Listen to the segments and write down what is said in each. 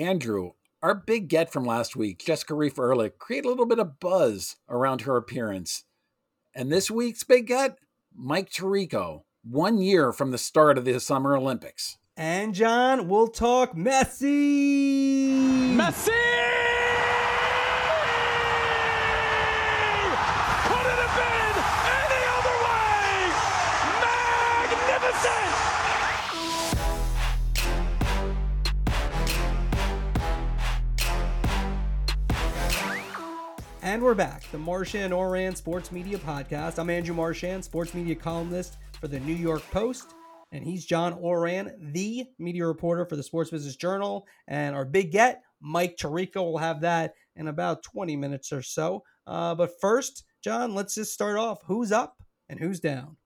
Andrew, our big get from last week, Jessica Reif Ehrlich, created a little bit of buzz around her appearance. And this week's big get, Mike Tirico, one year from the start of the Summer Olympics. And John, we'll talk Messi. Messi! And we're back, the Marchand Ourand Sports Media Podcast. I'm Andrew Marchand, sports media columnist for the New York Post. And he's John Ourand, the media reporter for the Sports Business Journal. And our big get, Mike Tirico, will have that in about 20 minutes or so. Uh, but first, John, let's just start off. Who's up and who's down?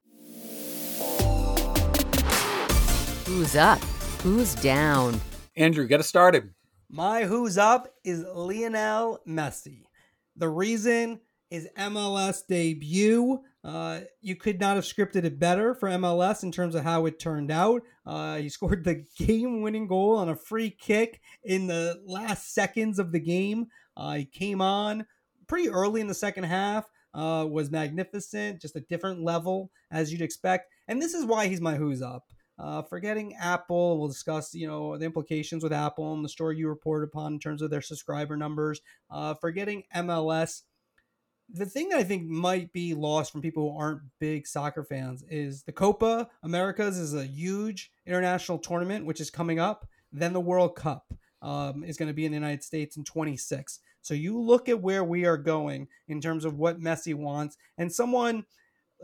Who's up? Who's down? Andrew, get us started. My who's up is Lionel Messi. The reason is MLS debut. Uh, you could not have scripted it better for MLS in terms of how it turned out. Uh, he scored the game winning goal on a free kick in the last seconds of the game. Uh, he came on pretty early in the second half, uh, was magnificent, just a different level as you'd expect. And this is why he's my who's up. Uh, forgetting Apple, we'll discuss you know the implications with Apple and the story you report upon in terms of their subscriber numbers. Uh, forgetting MLS, the thing that I think might be lost from people who aren't big soccer fans is the Copa Americas is a huge international tournament which is coming up. Then the World Cup um, is going to be in the United States in 26. So you look at where we are going in terms of what Messi wants, and someone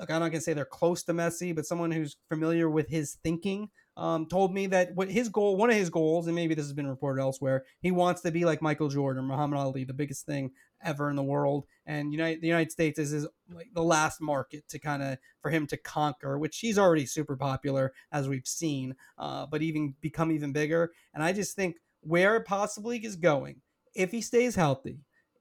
like I'm not gonna say they're close to Messi, but someone who's familiar with his thinking um, told me that what his goal, one of his goals, and maybe this has been reported elsewhere, he wants to be like Michael Jordan, or Muhammad Ali, the biggest thing ever in the world, and United, the United States is his like the last market to kind of for him to conquer, which he's already super popular as we've seen, uh, but even become even bigger. And I just think where it possibly is going, if he stays healthy,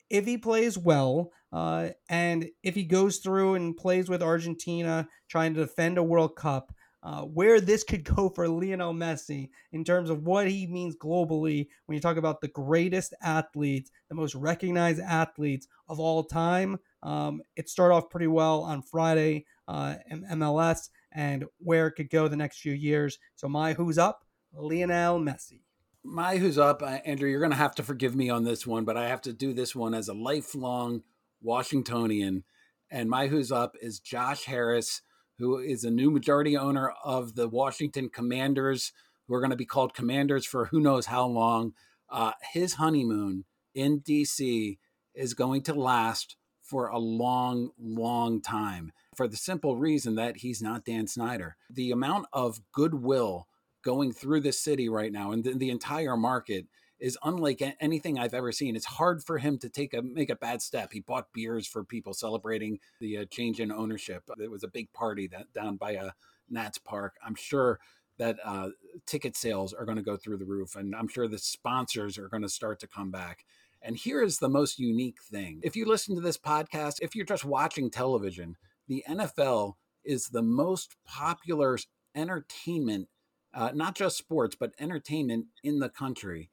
if he plays well, uh, and if he goes through and plays with Argentina trying to defend a World Cup, uh, where this could go for Lionel Messi in terms of what he means globally when you talk about the greatest athletes, the most recognized athletes of all time. Um, it started off pretty well on Friday uh, MLS and where it could go the next few years. So my who's up, Lionel Messi my who's up, uh, Andrew. You're going to have to forgive me on this one, but I have to do this one as a lifelong Washingtonian. And my who's up is Josh Harris, who is a new majority owner of the Washington Commanders, who are going to be called Commanders for who knows how long. Uh, his honeymoon in DC is going to last for a long, long time for the simple reason that he's not Dan Snyder. The amount of goodwill going through the city right now and the, the entire market is unlike anything I've ever seen. It's hard for him to take a make a bad step. He bought beers for people celebrating the uh, change in ownership. It was a big party that down by a uh, Nats Park. I'm sure that uh, ticket sales are going to go through the roof, and I'm sure the sponsors are going to start to come back. And here is the most unique thing: if you listen to this podcast, if you're just watching television, the NFL is the most popular entertainment uh, not just sports, but entertainment in the country.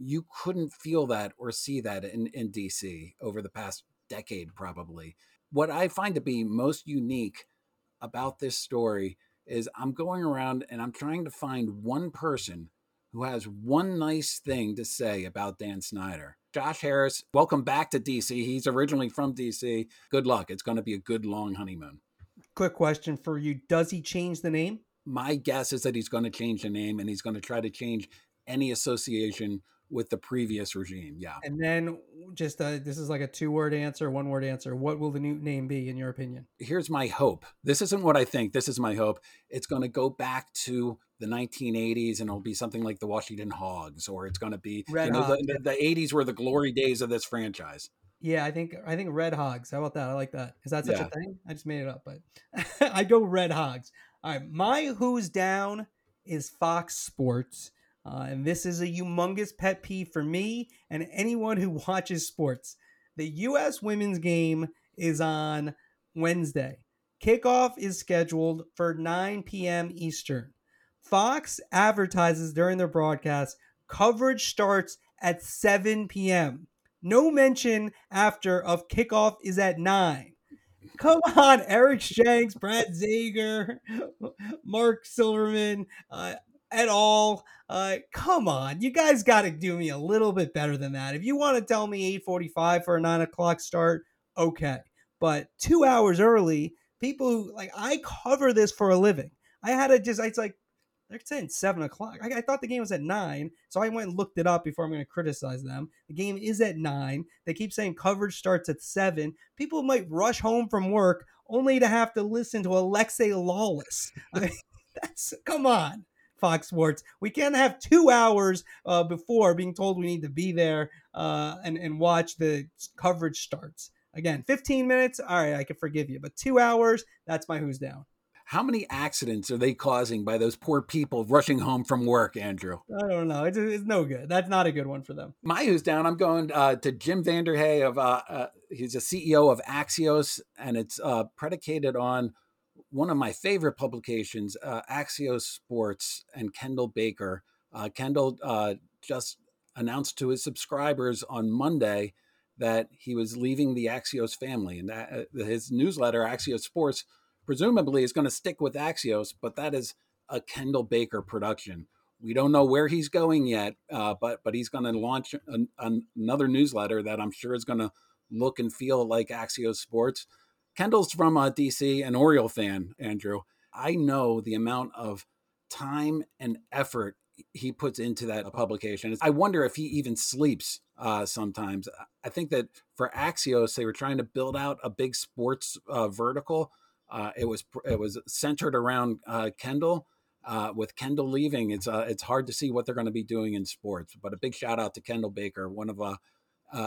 You couldn't feel that or see that in, in DC over the past decade, probably. What I find to be most unique about this story is I'm going around and I'm trying to find one person who has one nice thing to say about Dan Snyder. Josh Harris, welcome back to DC. He's originally from DC. Good luck. It's going to be a good long honeymoon. Quick question for you Does he change the name? my guess is that he's going to change the name and he's going to try to change any association with the previous regime. Yeah. And then just uh, this is like a two word answer, one word answer. What will the new name be in your opinion? Here's my hope. This isn't what I think. This is my hope. It's going to go back to the 1980s and it'll be something like the Washington Hogs or it's going to be Red you know, Hogs. The, the, the 80s were the glory days of this franchise. Yeah, I think I think Red Hogs. How about that? I like that. Is that such yeah. a thing? I just made it up, but I go Red Hogs. All right, my who's down is Fox Sports. Uh, and this is a humongous pet peeve for me and anyone who watches sports. The U.S. women's game is on Wednesday. Kickoff is scheduled for 9 p.m. Eastern. Fox advertises during their broadcast coverage starts at 7 p.m. No mention after of kickoff is at 9. Come on, Eric Shanks, Brad Zager, Mark Silverman, uh, et all. Uh, come on, you guys got to do me a little bit better than that. If you want to tell me 8:45 for a nine o'clock start, okay. But two hours early, people who like I cover this for a living. I had to just it's like they're saying seven o'clock. I, I, thought the game was at nine, so I went and looked it up before I'm going to criticize them. The game is at nine. They keep saying coverage starts at seven. People might rush home from work only to have to listen to Alexi Lalas. I mean, that's come on, Fox Sports. We can't have two hours uh, before being told we need to be there uh, and and watch the coverage starts. Again, 15 minutes. All right, I can forgive you, but two hours. That's my who's down. How many accidents are they causing by those poor people rushing home from work, Andrew? I don't know. It's, it's no good. That's not a good one for them. My who's down. I'm going uh, to Jim VandeHei of. Uh, uh, he's a CEO of Axios, and it's uh, predicated on one of my favorite publications, uh, Axios Sports, and Kendall Baker. Uh, Kendall just announced to his subscribers on Monday that he was leaving the Axios family, and that his newsletter, Axios Sports presumably is going to stick with Axios, but that is a Kendall Baker production. We don't know where he's going yet, uh, but but he's going to launch an, an, another newsletter that I'm sure is going to look and feel like Axios Sports. Kendall's from uh, DC, an Oriole fan, Andrew. I know the amount of time and effort he puts into that publication. I wonder if he even sleeps uh, sometimes. I think that for Axios, they were trying to build out a big sports uh, vertical uh, it was it was centered around uh, Kendall. Uh, with Kendall leaving, it's uh, it's hard to see what they're going to be doing in sports. But a big shout out to Kendall Baker, one of a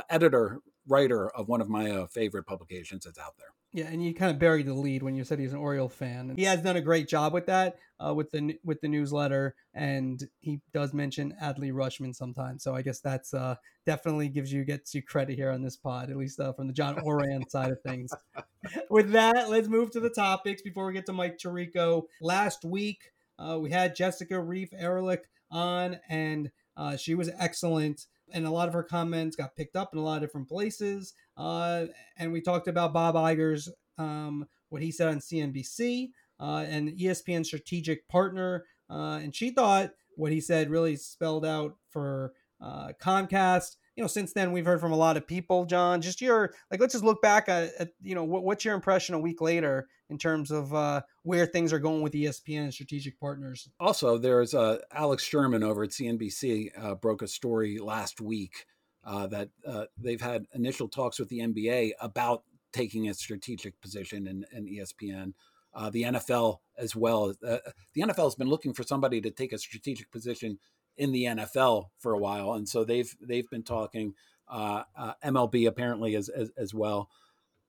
editor writer of one of my favorite publications that's out there. Yeah, and you kind of buried the lead when you said he's an Oriole fan. He has done a great job with that, uh, with the with the newsletter, and he does mention Adley Rutschman sometimes. So I guess that's uh, definitely gives you gets you credit here on this pod, at least uh, from the John Ourand side of things. with that, let's move to the topics before we get to Mike Tirico. Last week, uh, we had Jessica Reif Ehrlich on, and uh, she was excellent and a lot of her comments got picked up in a lot of different places. Uh, and we talked about Bob Iger's um, what he said on CNBC uh, and ESPN strategic partner, uh, and she thought what he said really spelled out for uh, Comcast. You know, since then we've heard from a lot of people. John, just your like, let's just look back at, at you know what, what's your impression a week later in terms of uh, where things are going with ESPN and strategic partners. Also, there's uh, Alex Sherman over at CNBC uh, broke a story last week uh, that uh, they've had initial talks with the NBA about taking a strategic position in, in ESPN. Uh, the NFL as well. The NFL has been looking for somebody to take a strategic position in the NFL for a while, and so they've they've been talking. MLB apparently as, as, as well.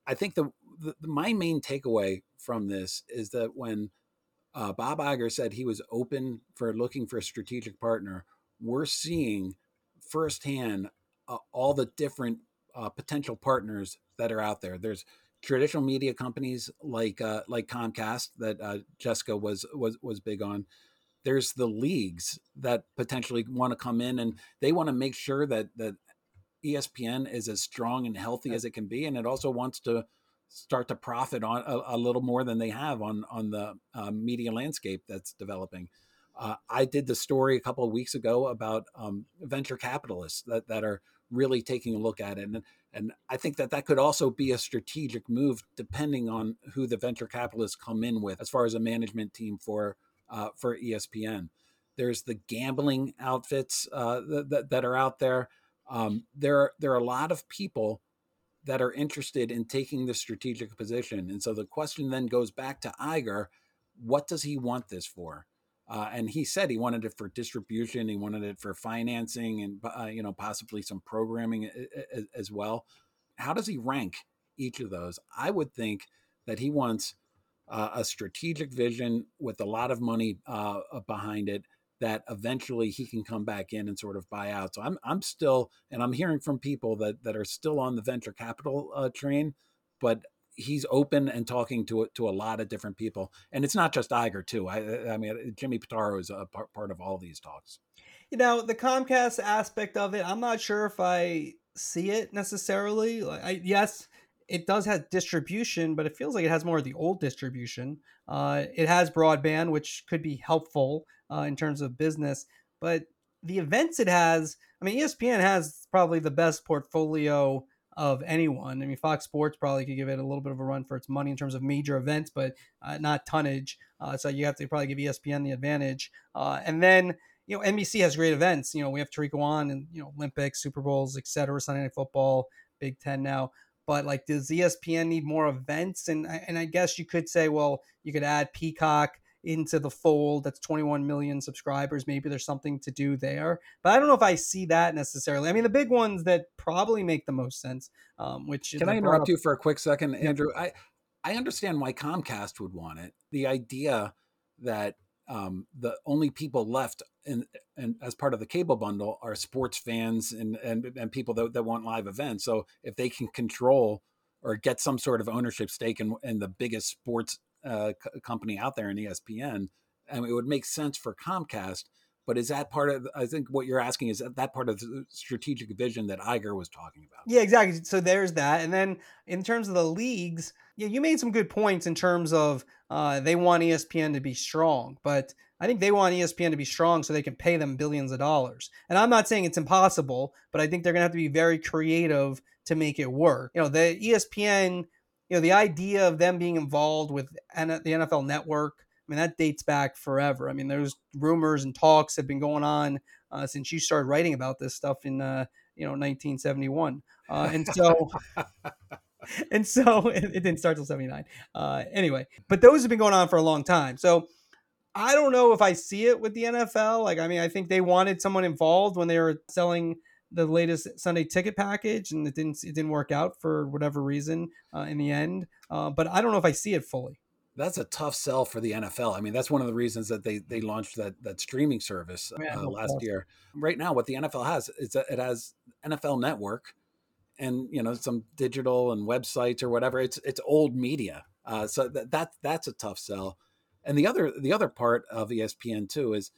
I think the, the, my main takeaway from this is that when uh, Bob Iger said he was open for looking for a strategic partner, we're seeing firsthand uh, all the different uh, potential partners that are out there. There's traditional media companies like uh, like Comcast that uh, Jessica was was was big on. There's the leagues that potentially want to come in and they want to make sure that that ESPN is as strong and healthy as it can be, and it also wants to start to profit on a, a little more than they have on on the uh, media landscape that's developing. Uh, I did the story a couple of weeks ago about um, venture capitalists that, that are really taking a look at it, and and I think that that could also be a strategic move depending on who the venture capitalists come in with as far as a management team for uh, for ESPN. There's the gambling outfits uh, that, that are out there um, there are there are a lot of people that are interested in taking the strategic position, and so the question then goes back to Iger: What does he want this for? Uh, and he said he wanted it for distribution, he wanted it for financing, and uh, you know possibly some programming as, as well. How does he rank each of those? I would think that he wants uh, a strategic vision with a lot of money uh, behind it that eventually he can come back in and sort of buy out. So I'm I'm still and I'm hearing from people that that are still on the venture capital uh, train, but he's open and talking to to a lot of different people, and it's not just Iger too. I I mean Jimmy Pitaro is a part, part of all these talks. You know, the Comcast aspect of it, I'm not sure if I see it necessarily. Like, I, yes, it does have distribution, but it feels like it has more of the old distribution. Uh, it has broadband, which could be helpful uh, in terms of business, but the events it has, I mean, ESPN has probably the best portfolio of anyone. I mean, Fox Sports probably could give it a little bit of a run for its money in terms of major events, but uh, not tonnage. Uh, so you have to probably give ESPN the advantage. Uh, and then you know, NBC has great events. You know, we have Tariq Woolen and you know Olympics, Super Bowls, etc. Sunday Night Football, Big Ten now. But like, does ESPN need more events? And and I guess you could say, well, you could add Peacock into the fold. That's 21 million subscribers. Maybe there's something to do there. But I don't know if I see that necessarily. I mean, the big ones that probably make the most sense. Um, which can I interrupt you for a quick second, Andrew? I I understand why Comcast would want it. The idea that um, the only people left in, as part of the cable bundle are sports fans and and, and people that, that want live events. So if they can control or get some sort of ownership stake in, in the biggest sports uh, company out there in ESPN, I mean, it would make sense for Comcast. But is that part of? I think what you're asking is that, part of the strategic vision that Iger was talking about. Yeah, exactly. So there's that, and then in terms of the leagues, yeah, you made some good points in terms of uh, they want ESPN to be strong, but I think they want ESPN to be strong so they can pay them billions of dollars. And I'm not saying it's impossible, but I think they're going to have to be very creative to make it work. You know, the ESPN you know, the idea of them being involved with the NFL network, mean, that dates back forever. I mean, there's rumors and talks have been going on uh, since you started writing about this stuff in, uh, you know, 1971. Uh, and so, and so it, it, didn't start till 79. Uh, anyway, but those have been going on for a long time. So I don't know if I see it with the NFL. Like, I mean, I think they wanted someone involved when they were selling – the latest Sunday ticket package, and it didn't it didn't work out for whatever reason uh, in the end. Uh, but I don't know if I see it fully. That's a tough sell for the NFL. I mean, that's one of the reasons that they they launched that that streaming service uh, last year. Right now, what the NFL has is it has NFL Network, and you know some digital and websites or whatever. It's it's old media, uh, so that, that that's a tough sell. And the other the other part of ESPN too is,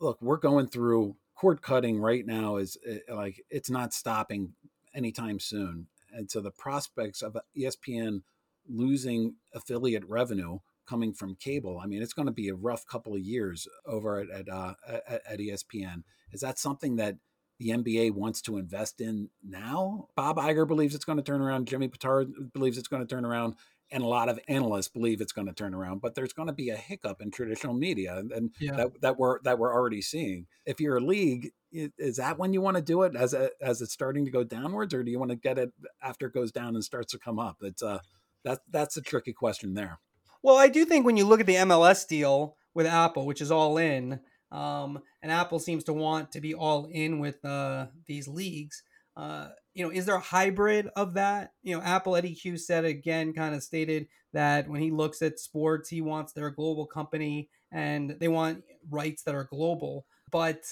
look, we're going through cord cutting right now is eh, like it's not stopping anytime soon. And so the prospects of ESPN losing affiliate revenue coming from cable, I mean, it's going to be a rough couple of years over at at, uh, at, at ESPN. Is that something that the NBA wants to invest in now? Bob Iger believes it's going to turn around. Jimmy Pitaro believes it's going to turn around and a lot of analysts believe it's going to turn around but there's going to be a hiccup in traditional media and, yeah. that, that we're that we're already seeing if you're a league is that when you want to do it as a, as it's starting to go downwards or do you want to get it after it goes down and starts to come up it's uh that that's a tricky question there well i do think when you look at the mls deal with apple which is all in um, and apple seems to want to be all in with uh, these leagues uh, you know, is there a hybrid of that? You know, Apple Eddy Cue said again, kind of stated that when he looks at sports, he wants their global company and they want rights that are global. But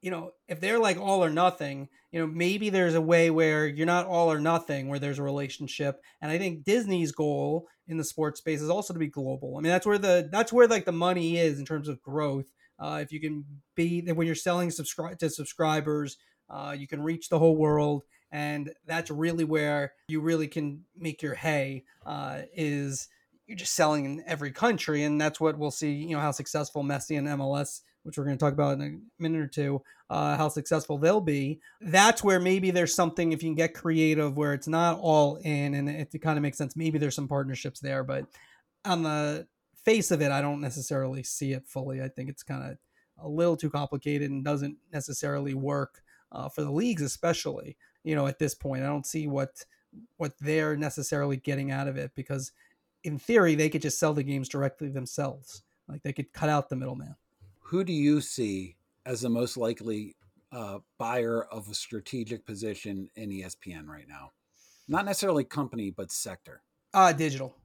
you know, if they're like all or nothing, you know, maybe there's a way where you're not all or nothing, where there's a relationship. And I think Disney's goal in the sports space is also to be global. I mean, that's where the that's where like the money is in terms of growth. Uh, if you can be when you're selling subscribe to subscribers, uh, you can reach the whole world and that's really where you really can make your hay uh, is you're just selling in every country and that's what we'll see you know how successful messi and mls which we're going to talk about in a minute or two uh, how successful they'll be that's where maybe there's something if you can get creative where it's not all in and it, it kind of makes sense maybe there's some partnerships there but on the face of it i don't necessarily see it fully i think it's kind of a little too complicated and doesn't necessarily work uh, for the leagues especially you know, at this point. I don't see what what they're necessarily getting out of it because in theory they could just sell the games directly themselves. Like they could cut out the middleman. Who do you see as the most likely uh, buyer of a strategic position in ESPN right now? Not necessarily company, but sector. Uh digital.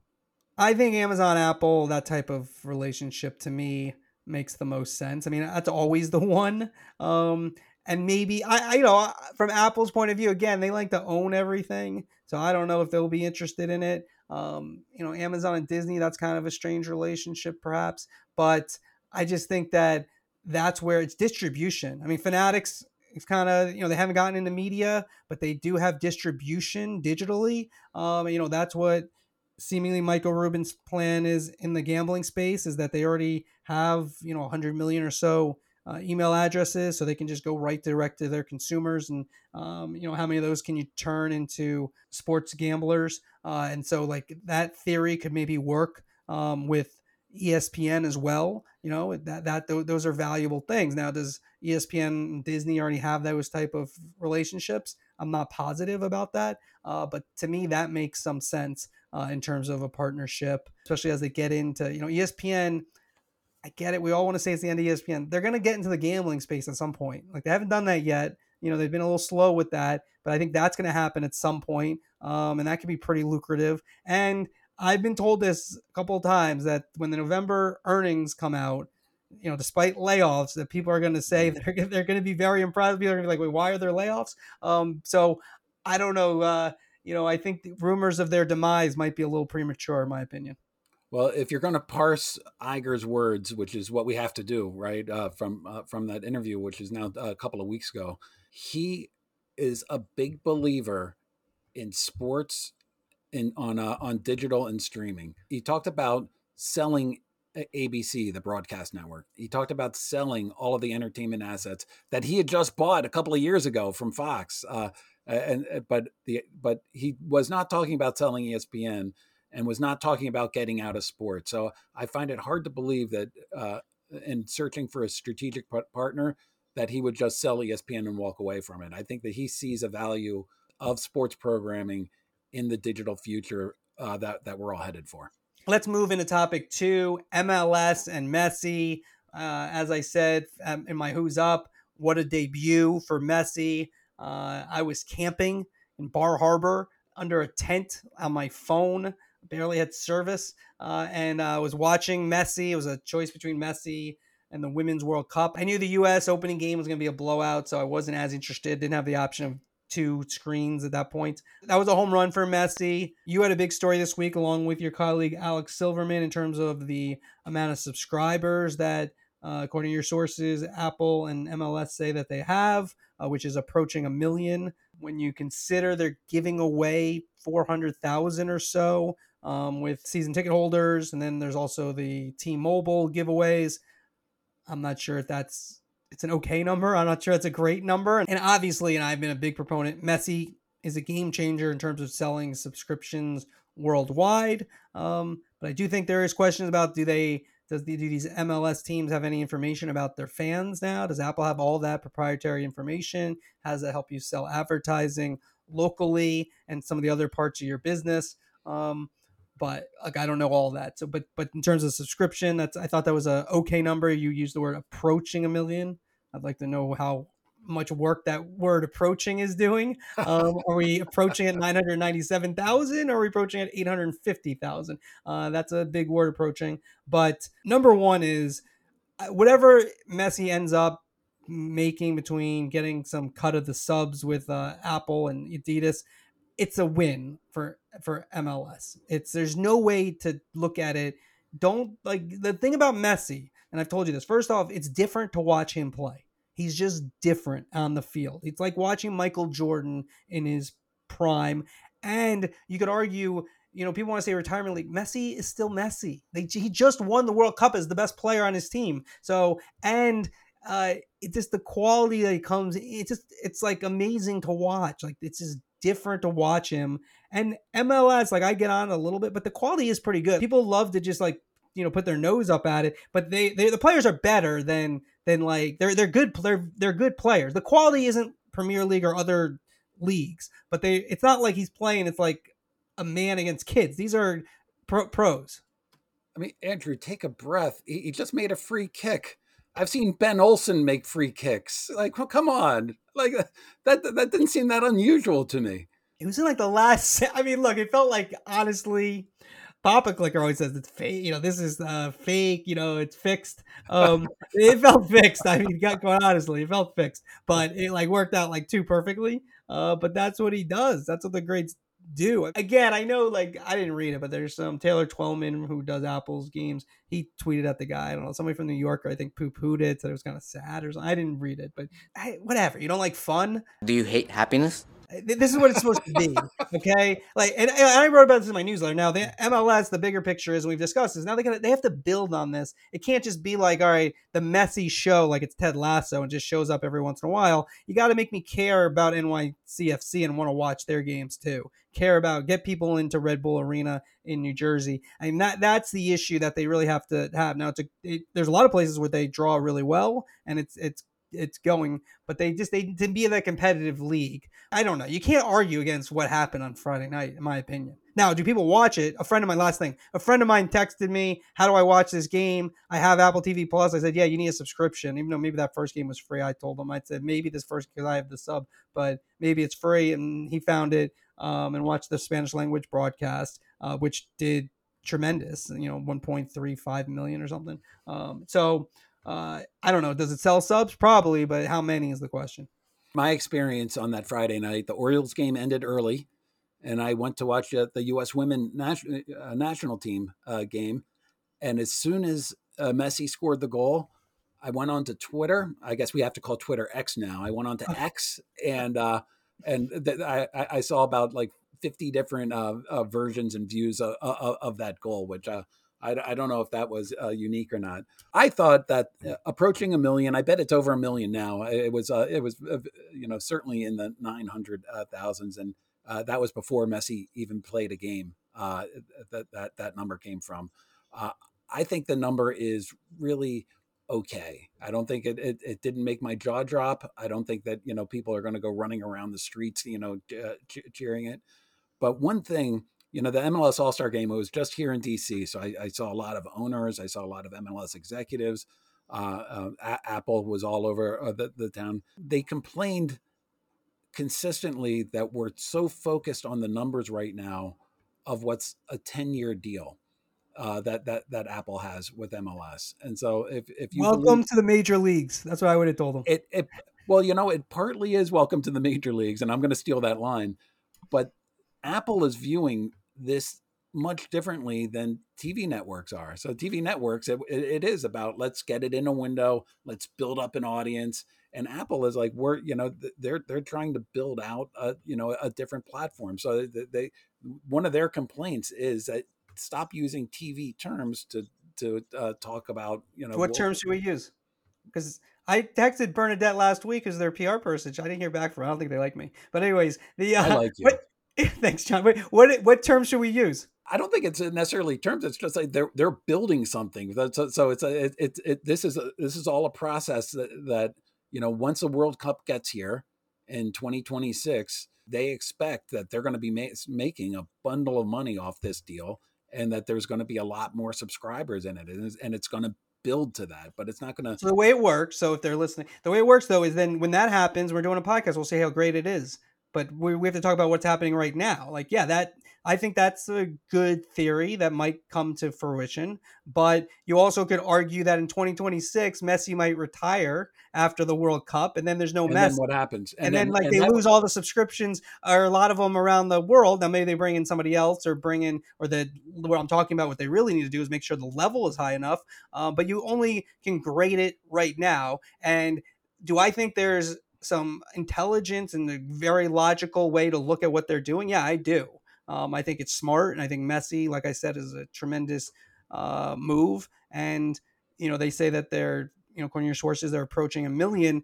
I think Amazon, Apple, that type of relationship to me makes the most sense. I mean, that's always the one. Um, and maybe I, I, you know from apple's point of view again they like to own everything so i don't know if they'll be interested in it um, you know amazon and disney that's kind of a strange relationship perhaps but i just think that that's where it's distribution. I mean, Fanatics it's kind of you know they haven't gotten into media, but they do have distribution digitally. Um, you know that's what seemingly Michael Rubin's plan is in the gambling space is that they already have you know 100 million or so uh, email addresses, so they can just go right direct to their consumers, and um, you know how many of those can you turn into sports gamblers? Uh, and so like that theory could maybe work um, with ESPN as well. You know that that those are valuable things. Now, does ESPN and Disney already have those type of relationships? I'm not positive about that, uh, but to me, that makes some sense uh, in terms of a partnership, especially as they get into you know ESPN. I get it. We all want to say it's the end of ESPN. They're going to get into the gambling space at some point. Like they haven't done that yet. You know, they've been a little slow with that, but I think that's going to happen at some point, um, and that could be pretty lucrative. And I've been told this a couple of times that when the November earnings come out, you know, despite layoffs, that people are going to say mm. they're they're going to be very impressed. People are going to be like, "Wait, why are there layoffs?" Um, so I don't know. Uh, you know, I think the rumors of their demise might be a little premature, in my opinion. Well, if you're going to parse Iger's words, which is what we have to do, right, uh, from uh, from that interview, which is now a couple of weeks ago, he is a big believer in sports in on uh, on digital and streaming. He talked about selling ABC, the broadcast network. He talked about selling all of the entertainment assets that he had just bought a couple of years ago from Fox. Uh, and but the but he was not talking about selling ESPN and was not talking about getting out of sports. So I find it hard to believe that uh, in searching for a strategic partner that he would just sell ESPN and walk away from it. I think that he sees a value of sports programming in the digital future uh, that that we're all headed for. Let's move into topic two: MLS and Messi. Uh, as I said um, in my "Who's Up," what a debut for Messi. Uh, I was camping in Bar Harbor under a tent on my phone. Barely had service, uh, and I was watching Messi. It was a choice between Messi and the Women's World Cup. I knew the U.S. opening game was going to be a blowout, so I wasn't as interested. Didn't have the option of two screens at that point. That was a home run for Messi. You had a big story this week along with your colleague Alex Silverman in terms of the amount of subscribers that, uh, according to your sources, Apple and MLS say that they have, uh, which is approaching a million. When you consider they're giving away 400,000 or so um, with season ticket holders, and then there's also the T Mobile giveaways. I'm not sure if that's it's an okay number. I'm not sure it's a great number. And obviously, and I've been a big proponent, Messi is a game changer in terms of selling subscriptions worldwide. Um, but I do think there is questions about do they does the, do these MLS teams have any information about their fans now? Does Apple have all that proprietary information? How does that help you sell advertising locally and some of the other parts of your business? Um, but like I don't know all that. So, but but in terms of subscription, that's I thought that was a okay number. You used the word approaching a million. I'd like to know how much work that word approaching is doing. Um, are we approaching at 997,000 or are we approaching at 850,000? Uh, that's a big word approaching. But number one is uh, whatever Messi ends up making between getting some cut of the subs with uh, Apple and Adidas, it's a win for for MLS. It's there's no way to look at it. Don't like the thing about Messi, and I've told you this. First off, it's different to watch him play He's just different on the field. It's like watching Michael Jordan in his prime. And you could argue, you know, people want to say retirement league. Messi is still Messi. They, he just won the World Cup as the best player on his team. So, and uh, it just the quality that comes. It's just it's like amazing to watch. Like it's just different to watch him. And MLS, like I get on a little bit, but the quality is pretty good. People love to just like you know put their nose up at it, but they, they the players are better than than like they're they're good they're they're good players. The quality isn't Premier League or other leagues, but they it's not like he's playing. It's like a man against kids. These are pro- pros. I mean, Andrew, take a breath. He, he, just made a free kick. I've seen Ben Olsen make free kicks. Like, well, come on, like that that didn't seem that unusual to me. It was in like the last. I mean, look, it felt like honestly Papa Clicker always says it's fake. You know, this is uh, fake. You know, it's fixed. Um, it felt fixed. I mean, got going honestly, it felt fixed, but it like worked out like too perfectly. Uh, but that's what he does. That's what the greats do. Again, I know like I didn't read it, but there's some Taylor Twellman who does Apple's games. He tweeted at the guy. I don't know somebody from New Yorker. I think poo pooed it. Said it was kind of sad or something. I didn't read it, but hey, whatever. You don't like fun. Do you hate happiness? This is what it's supposed to be, okay? Like, and, and, I wrote about this in my newsletter. Now, the MLS, the bigger picture, is we've discussed, is now they got they have to build on this. It can't just be like, all right, the Messi show, like it's Ted Lasso, and just shows up every once in a while. You got to make me care about NYCFC and want to watch their games too. Care about get people into Red Bull Arena in New Jersey. I mean, that that's the issue that they really have to have. Now, a, it, there's a lot of places where they draw really well, and it's it's it's going, but they just they didn't be in that competitive league. I don't know. You can't argue against what happened on Friday night, in my opinion. Now, do people watch it? A friend of mine, last thing, a friend of mine texted me, "How do I watch this game? I have Apple TV Plus." I said, "Yeah, you need a subscription." Even though maybe that first game was free, I told him I said maybe this first because I have the sub, but maybe it's free. And he found it um, and watched the Spanish language broadcast, uh, which did tremendous. You know, 1.35 million or something. Um, so uh, I don't know. Does it sell subs? Probably, but how many is the question. My experience on that Friday night, the Orioles game ended early, and I went to watch uh, the U.S. women national uh, national team uh, game. And as soon as uh, Messi scored the goal, I went on to Twitter. I guess we have to call Twitter X now. I went on to X, and uh, and th- I, I saw about like 50 different versions and views of, of, of that goal, which I, I don't know if that was uh, unique or not. I thought that uh, approaching a million. I bet it's over a million now. It was uh, it was uh, you know certainly in the nine hundred uh, thousands, and that was before Messi even played a game. that that that number came from. I think the number is really okay. I don't think it, it, it didn't make my jaw drop. I don't think that you know people are going to go running around the streets you know cheering it. But one thing you know, the MLS All Star game was just here in DC. So I, I, saw a lot of owners, I saw a lot of MLS executives. Uh, uh, Apple was all over uh, the, the town. They complained consistently that we're so focused on the numbers right now of what's a 10 year deal. Uh, that that that Apple has with MLS, and so if if you welcome believe, to the major leagues, that's what I would have told them. It, it well, you know, it partly is welcome to the major leagues, and I'm going to steal that line, but Apple is viewing this much differently than TV networks are. So TV networks, it, it is about let's get it in a window, let's build up an audience. And Apple is like we're you know they're they're trying to build out a you know a different platform. So they, they one of their complaints is that stop using TV terms to to uh, talk about you know what terms should we use? Because I texted Bernadette last week as their PR person. I didn't hear back from. Her. I don't think they like me. But anyways, the uh, I like you. What, Thanks, John. Wait, what what term should we use? I don't think it's necessarily terms. It's just like they're they're building something. So, so it's a it, it, it this is a, this is all a process that that you know once the World Cup gets here in 2026, they expect that they're going to be ma- making a bundle of money off this deal, and that there's going to be a lot more subscribers in it, and it's, and it's going to build to that. But it's not going to. So the way it works. So if they're listening, the way it works though is then when that happens, we're doing a podcast. We'll say how great it is but we, we have to talk about what's happening right now. Like, yeah, that I think that's a good theory that might come to fruition. But you also could argue that in 2026, Messi might retire after the World Cup, and then there's no mess. and Messi. what happens? And, and then, then, like, and they lose all the subscriptions, or a lot of them around the world. Now, maybe they bring in somebody else, or bring in, or the what I'm talking about. What they really need to do is make sure the level is high enough. Uh, but you only can grade it right now. And do I think there's some intelligence and a very logical way to look at what they're doing? Yeah, I do. Um, I think it's smart, and I think Messi, like I said, is a tremendous uh, move. And you know, they say that they're, you know, according to your sources, they're approaching a million.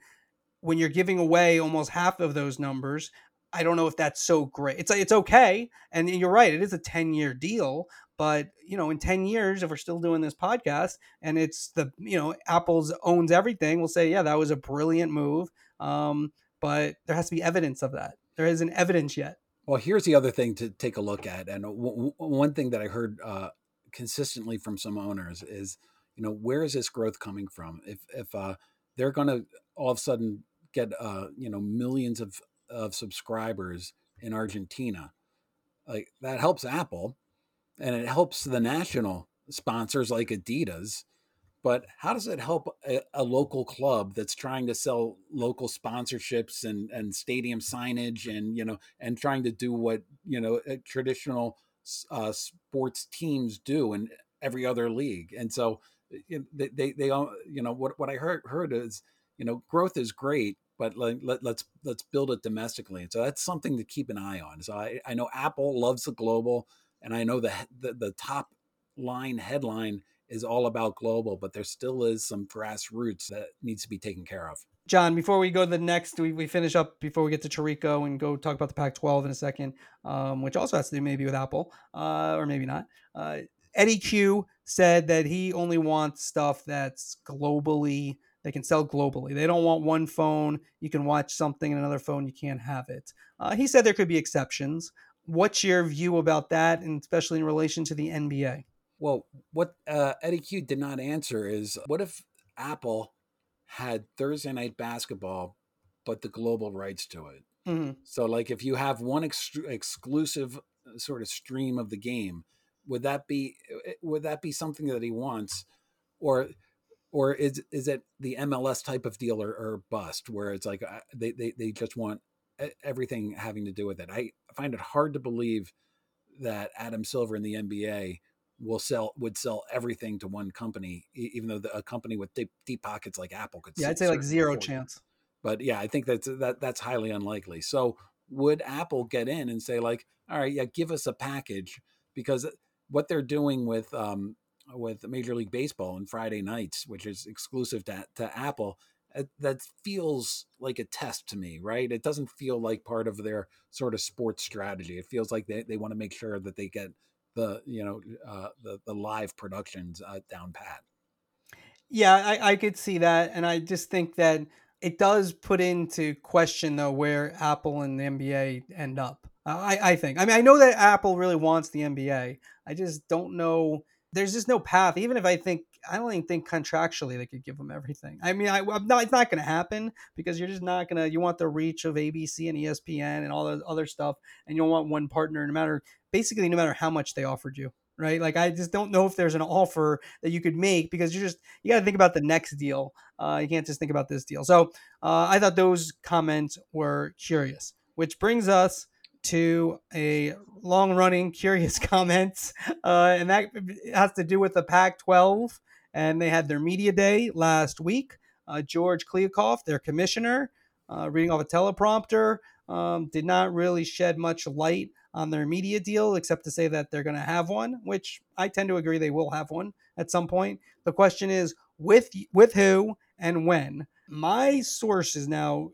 When you're giving away almost half of those numbers, I don't know if that's so great. It's it's okay, and you're right. It is a 10 year deal, but you know, in 10 years, if we're still doing this podcast and it's the you know Apple's owns everything, we'll say, yeah, that was a brilliant move. Um, but there has to be evidence of that. There isn't evidence yet. Well, here's the other thing to take a look at, and w- one thing that I heard uh, consistently from some owners is, you know, where is this growth coming from? If if uh, they're going to all of a sudden get uh, you know millions of of subscribers in Argentina, like that helps Apple, and it helps the national sponsors like Adidas but how does it help a, a, local club that's trying to sell local sponsorships and and stadium signage and you know and trying to do what you know traditional uh, sports teams do in every other league? And so they they, they all you know what what i heard heard is you know growth is great but let, let, let's let's build it domestically. And so that's something to keep an eye on. So i, I know apple loves the global and i know the, the the top line headline is all about global, but there still is some grassroots that needs to be taken care of. John, before we go to the next, we, we finish up before we get to Tirico and go talk about the Pac 12 in a second, um, which also has to do maybe with Apple, uh, or maybe not. Uh, Eddy Cue said that he only wants stuff that's globally, they can sell globally. They don't want one phone, you can watch something, in another phone, you can't have it. Uh, he said there could be exceptions. What's your view about that, and especially in relation to the NBA? Well, what uh, Eddy Cue did not answer is what if Apple had Thursday night basketball, but the global rights to it? Mm-hmm. So, like, if you have one ex- exclusive uh, sort of stream of the game, would that be uh, would that be something that he wants, or or is is it the MLS type of deal or, or bust where it's like uh, they, they they just want everything having to do with it? I find it hard to believe that Adam Silver in the NBA will sell would sell everything to one company, even though the, a company with deep, deep pockets like Apple could. Yeah, I'd say like zero chance. But yeah, I think that's that that's highly unlikely. So would Apple get in and say like, all right, yeah, give us a package because what they're doing with um, with Major League Baseball and Friday nights, which is exclusive to, to Apple, uh, that feels like a test to me, right? It doesn't feel like part of their sort of sports strategy. It feels like they, they want to make sure that they get the you know uh, the the live productions uh, down pat. Yeah, I, I could see that, and I just think that it does put into question though where Apple and the NBA end up. I, I think. I mean, I know that Apple really wants the NBA. I just don't know. There's just no path. Even if I think, I don't even think contractually they could give them everything. I mean, I, am not. It's not going to happen because you're just not going to. You want the reach of ABC and ESPN and all the other stuff, and you don't want one partner. No matter basically no matter how much they offered you right? Like i just don't know if there's an offer that you could make because you just you got to think about the next deal. Uh, you can't just think about this deal. So uh, i thought those comments were curious which brings us to a long running curious comments. Uh, and that has to do with the pac 12 and they had their media day last week. Uh, george kliavkoff their commissioner uh, reading off a teleprompter um, did not really shed much light on their media deal, except to say that they're going to have one, which I tend to agree they will have one at some point. The question is with with who and when. My sources now,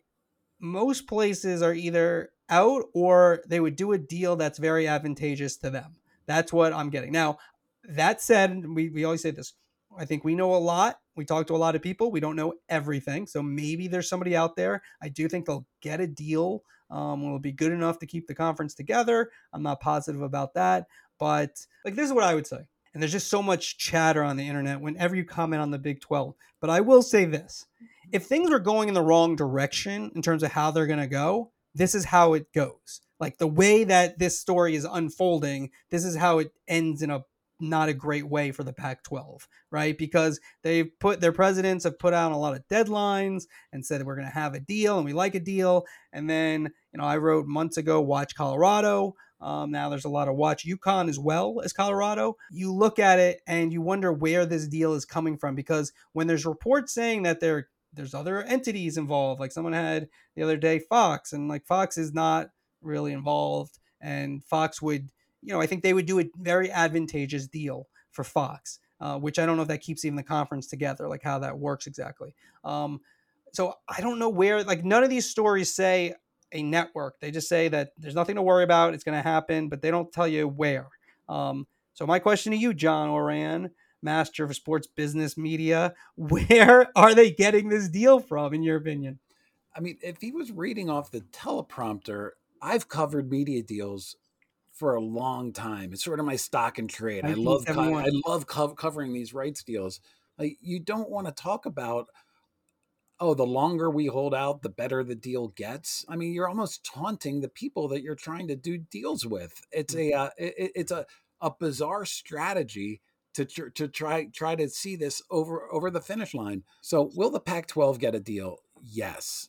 most places are either out or they would do a deal that's very advantageous to them. That's what I'm getting. Now, that said, we, we always say this. I think we know a lot. We talk to a lot of people. We don't know everything. So maybe there's somebody out there. I do think they'll get a deal um, will be good enough to keep the conference together. I'm not positive about that, but like this is what I would say. And there's just so much chatter on the internet whenever you comment on the Big 12. But I will say this if things are going in the wrong direction in terms of how they're going to go, this is how it goes. Like the way that this story is unfolding, this is how it ends in a not a great way for the Pac 12, right? Because they've put their presidents have put out a lot of deadlines and said we're going to have a deal and we like a deal. And then, you know, I wrote months ago, watch Colorado. Um, now there's a lot of watch UConn as well as Colorado. You look at it and you wonder where this deal is coming from because when there's reports saying that there there's other entities involved, like someone had the other day Fox, and like Fox is not really involved, and Fox would you know, I think they would do a very advantageous deal for Fox, uh, which I don't know if that keeps even the conference together, like how that works exactly. Um, so I don't know where, like, none of these stories say a network. They just say that there's nothing to worry about, it's going to happen, but they don't tell you where. Um, so my question to you, John Ourand, master of sports business media, where are they getting this deal from, in your opinion? I mean, if he was reading off the teleprompter, I've covered media deals for a long time. It's sort of my stock and trade. I love co- I love co- covering these rights deals. Like you don't want to talk about oh the longer we hold out the better the deal gets. I mean you're almost taunting the people that you're trying to do deals with. It's a mm-hmm. uh, it, it's a a bizarre strategy to to try try to see this over over the finish line. So will the Pac-12 get a deal? Yes.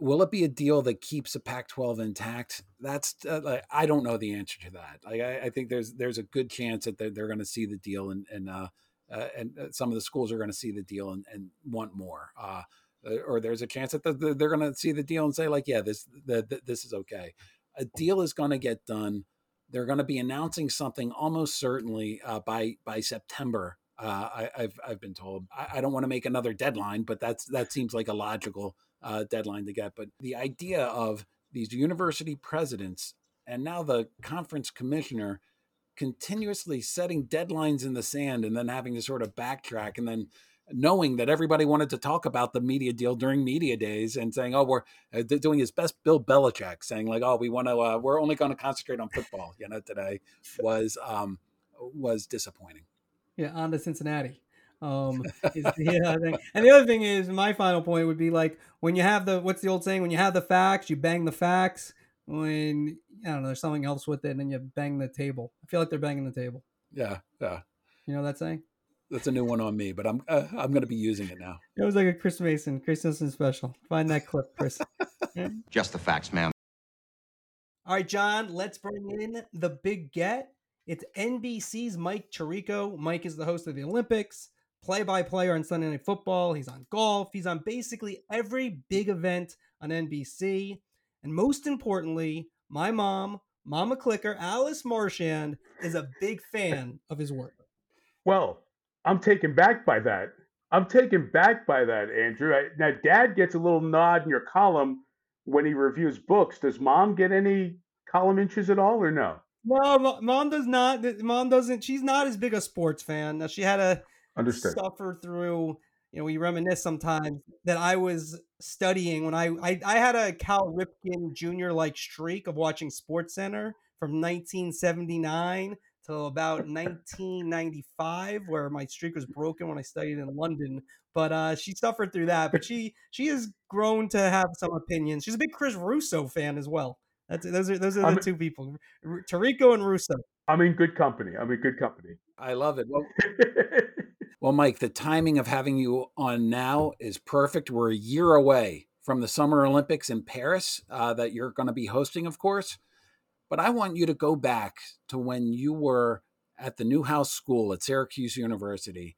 Will it be a deal that keeps the Pac-12 intact? That's uh, like, I don't know the answer to that. I, I think there's there's a good chance that they're, they're going to see the deal and and uh, uh, and uh, some of the schools are going to see the deal and, and want more. Uh, uh or there's a chance that the, they're going to see the deal and say like, yeah, this the, this is okay. A deal is going to get done they're going to be announcing something almost certainly by by September. I, have I've been told. I, I don't want to make another deadline, but that's that seems like a logical uh, deadline to get. But the idea of these university presidents and now the conference commissioner continuously setting deadlines in the sand and then having to sort of backtrack and then knowing that everybody wanted to talk about the media deal during media days and saying, "Oh, we're uh, doing his best." Bill Belichick saying, "Like, oh, we want to, uh, we're only going to concentrate on football." You know, today was um, was disappointing. Yeah, on to Cincinnati. Um, is the other thing. And the other thing is, my final point would be like when you have the what's the old saying? When you have the facts, you bang the facts. When I don't know, there's something else with it, and then you bang the table. I feel like they're banging the table. Yeah, yeah. You know that saying? That's a new one on me, but I'm uh, I'm going to be using it now. It was like a Chris Mason, Chris Mason special. Find that clip, Chris. Just the facts, man. All right, John. Let's bring in the big get. It's NBC's Mike Tirico. Mike is the host of the Olympics, play-by-play on Sunday Night Football. He's on golf. He's on basically every big event on NBC. And most importantly, my mom, Mama Clicker, Alice Marchand, is a big fan of his work. Well, I'm taken back by that. I'm taken back by that, Andrew. I, now, Dad gets a little nod in your column when he reviews books. Does Mom get any column inches at all, or no? No, Mom does not. Mom doesn't. She's not as big a sports fan. Now, she had to Understood. suffer through. You know, we reminisce sometimes that I was studying when I I, I had a Cal Ripken Jr. like streak of watching Sports Center from 1979 till about 1995, where my streak was broken when I studied in London. But uh, she suffered through that. But she she has grown to have some opinions. She's a big Chris Russo fan as well. That's those are those are the I'm, two people, Tirico and Russo. I'm in good company. I'm in good company. I love it. Well, well, Mike, the timing of having you on now is perfect. We're a year away from the Summer Olympics in Paris uh, that you're going to be hosting, of course. But I want you to go back to when you were at the Newhouse School at Syracuse University.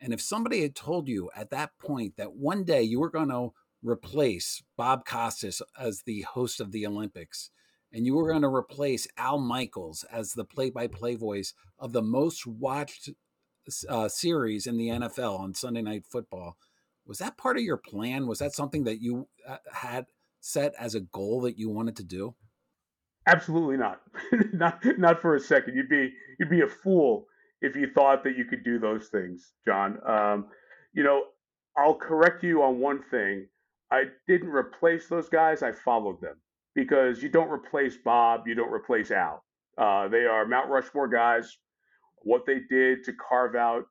And if somebody had told you at that point that one day you were going to replace Bob Costas as the host of the Olympics, and you were going to replace Al Michaels as the play by play voice of the most watched uh, series in the NFL on Sunday Night Football, was that part of your plan? Was that something that you uh, had set as a goal that you wanted to do? Absolutely not. not not for a second. You'd be you'd be a fool if you thought that you could do those things, John. Um, you know, I'll correct you on one thing. I didn't replace those guys. I followed them because you don't replace Bob. You don't replace Al. Uh, they are Mount Rushmore guys. What they did to carve out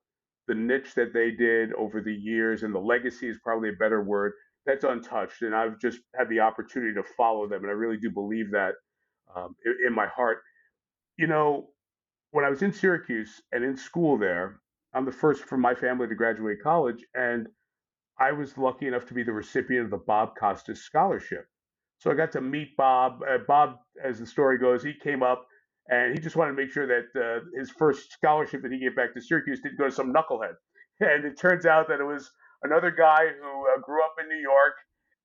the niche that they did over the years, and the legacy is probably a better word. That's untouched, and I've just had the opportunity to follow them, and I really do believe that um, in, in my heart. You know, when I was in Syracuse and in school there, I'm the first from my family to graduate college, and I was lucky enough to be the recipient of the Bob Costas Scholarship. So I got to meet Bob. Uh, Bob, as the story goes, he came up and he just wanted to make sure that uh, his first scholarship that he gave back to Syracuse didn't go to some knucklehead. And it turns out that it was another guy who uh, grew up in New York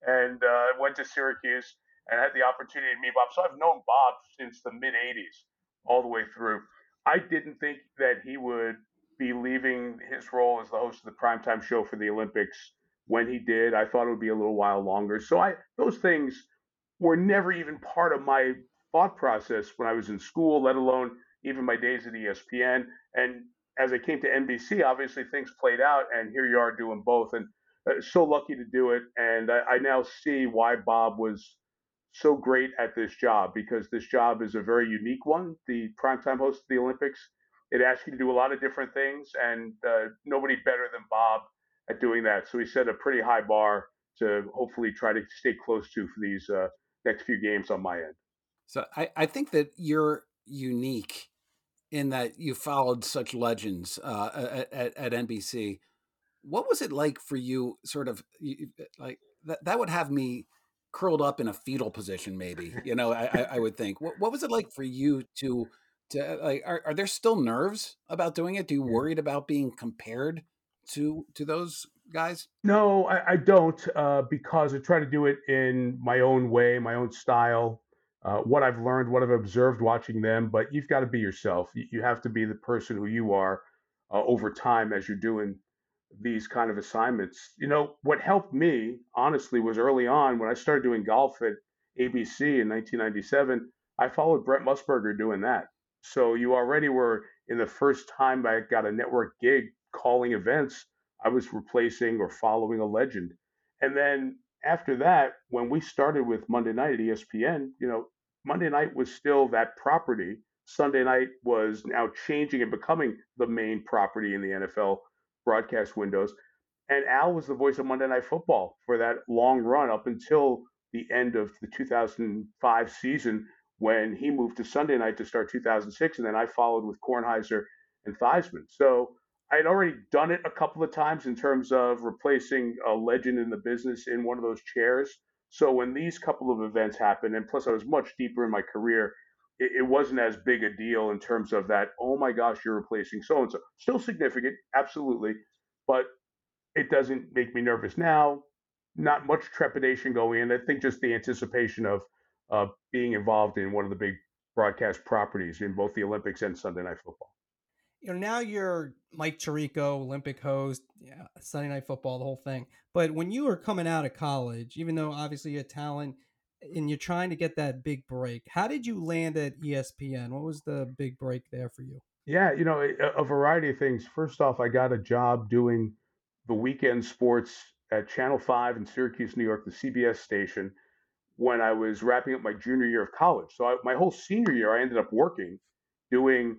and uh, went to Syracuse and had the opportunity to meet Bob. So I've known Bob since the mid 80s, all the way through. I didn't think that he would be leaving his role as the host of the primetime show for the Olympics when he did. I thought it would be a little while longer. So I those things were never even part of my thought process when I was in school, let alone even my days at ESPN. And as I came to NBC, obviously things played out, and here you are doing both. And uh, so lucky to do it. And I, I now see why Bob was so great at this job because this job is a very unique one. The primetime host of the Olympics, it asks you to do a lot of different things, and uh, nobody better than Bob at doing that. So he set a pretty high bar to hopefully try to stay close to for these uh, next few games on my end. So I, I think that you're unique in that you followed such legends uh, at, at, NBC. What was it like for you? Sort of like that. That would have me curled up in a fetal position, maybe. You know, I, I would think. What, what was it like for you to to like? Are, are there still nerves about doing it? Do you worried about being compared to to those guys? No, I, I don't, uh, because I try to do it in my own way, my own style. Uh, what I've learned, what I've observed watching them, but you've got to be yourself. You, have to be the person who you are uh, over time as you're doing these kind of assignments. You know, what helped me, honestly, was early on when I started doing golf at ABC in 1997, I followed Brent Musburger doing that. So you already were in the first time I got a network gig calling events, I was replacing or following a legend. And then after that, when we started with Monday night at ESPN, you know, Monday night was still that property. Sunday night was now changing and becoming the main property in the NFL broadcast windows. And Al was the voice of Monday Night Football for that long run up until the end of the 2005 season when he moved to Sunday night to start 2006. And then I followed with Kornheiser and Theismann. So I had already done it a couple of times in terms of replacing a legend in the business in one of those chairs. So when these couple of events happened, and plus I was much deeper in my career, it, it wasn't as big a deal in terms of that. Oh my gosh, you're replacing so and so. Still significant, absolutely, but it doesn't make me nervous now. Not much trepidation going in. I think just the anticipation of uh, being involved in one of the big broadcast properties in both the Olympics and Sunday Night Football you know, now you're Mike Tirico, Olympic host, yeah, Sunday Night Football, the whole thing. But when you were coming out of college, even though obviously you had talent and you're trying to get that big break, how did you land at ESPN? What was the big break there for you? Yeah, you know, a, a variety of things. First off, I got a job doing the weekend sports at Channel 5 in Syracuse, New York, the CBS station, when I was wrapping up my junior year of college. So I, my whole senior year, I ended up working doing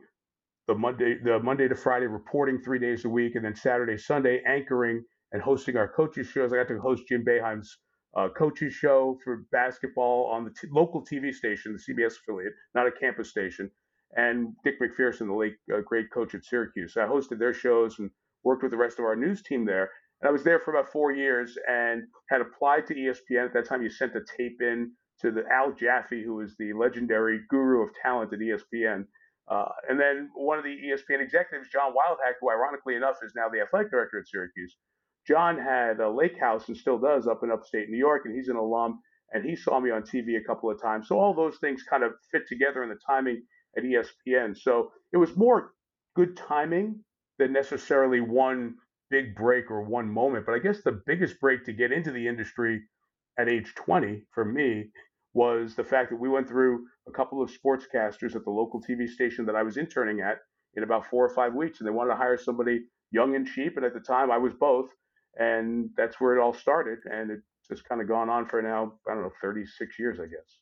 the Monday the Monday to Friday reporting three days a week, and then Saturday Sunday anchoring and hosting our coaches shows. I got to host Jim Boeheim's uh, coaches show for basketball on the t- local TV station, the CBS affiliate, not a campus station, and Dick MacPherson, the late uh, great coach at Syracuse. So I hosted their shows and worked with the rest of our news team there. And I was there for about four years and had applied to ESPN. At that time, you sent a tape in to the Al Jaffe, who was the legendary guru of talent at ESPN. Uh, and then one of the ESPN executives, John Wildhack, who ironically enough is now the athletic director at Syracuse. John had a lake house and still does up in upstate New York, and he's an alum. And he saw me on TV a couple of times. So all those things kind of fit together in the timing at ESPN. So it was more good timing than necessarily one big break or one moment. But I guess the biggest break to get into the industry at age 20 for me was the fact that we went through a couple of sportscasters at the local TV station that I was interning at in about four or five weeks, and they wanted to hire somebody young and cheap. And at the time, I was both, and that's where it all started. And it's just kind of gone on for now, I don't know, 36 years, I guess.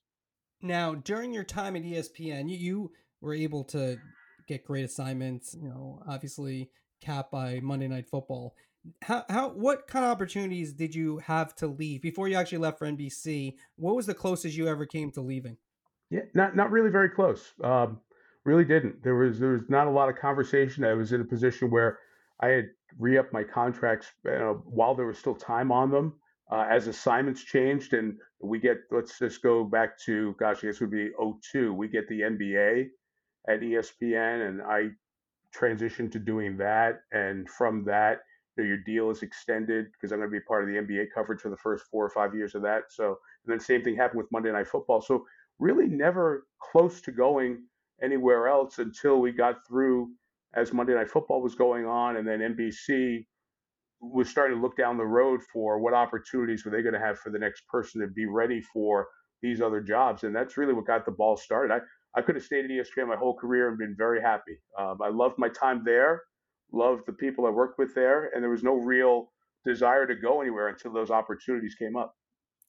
Now, during your time at ESPN, you, were able to get great assignments. You know, obviously capped by Monday Night Football how how what kind of opportunities did you have to leave before you actually left for NBC? What was the closest you ever came to leaving? Yeah, not not really very close. Um, really didn't. There was there was not a lot of conversation. I was in a position where I had re-upped my contracts uh, while there was still time on them. Uh, as assignments changed, and we get let's just go back to gosh, I guess would be 02. We get the NBA at ESPN, and I transitioned to doing that, and from that you know, your deal is extended because I'm going to be part of the NBA coverage for the first four or five years of that. So, and then same thing happened with Monday Night Football. So, really never close to going anywhere else until we got through as Monday Night Football was going on, and then NBC was starting to look down the road for what opportunities were they going to have for the next person to be ready for these other jobs, and that's really what got the ball started. I I could have stayed at ESPN my whole career and been very happy. Um, I loved my time there loved the people I worked with there, and there was no real desire to go anywhere until those opportunities came up.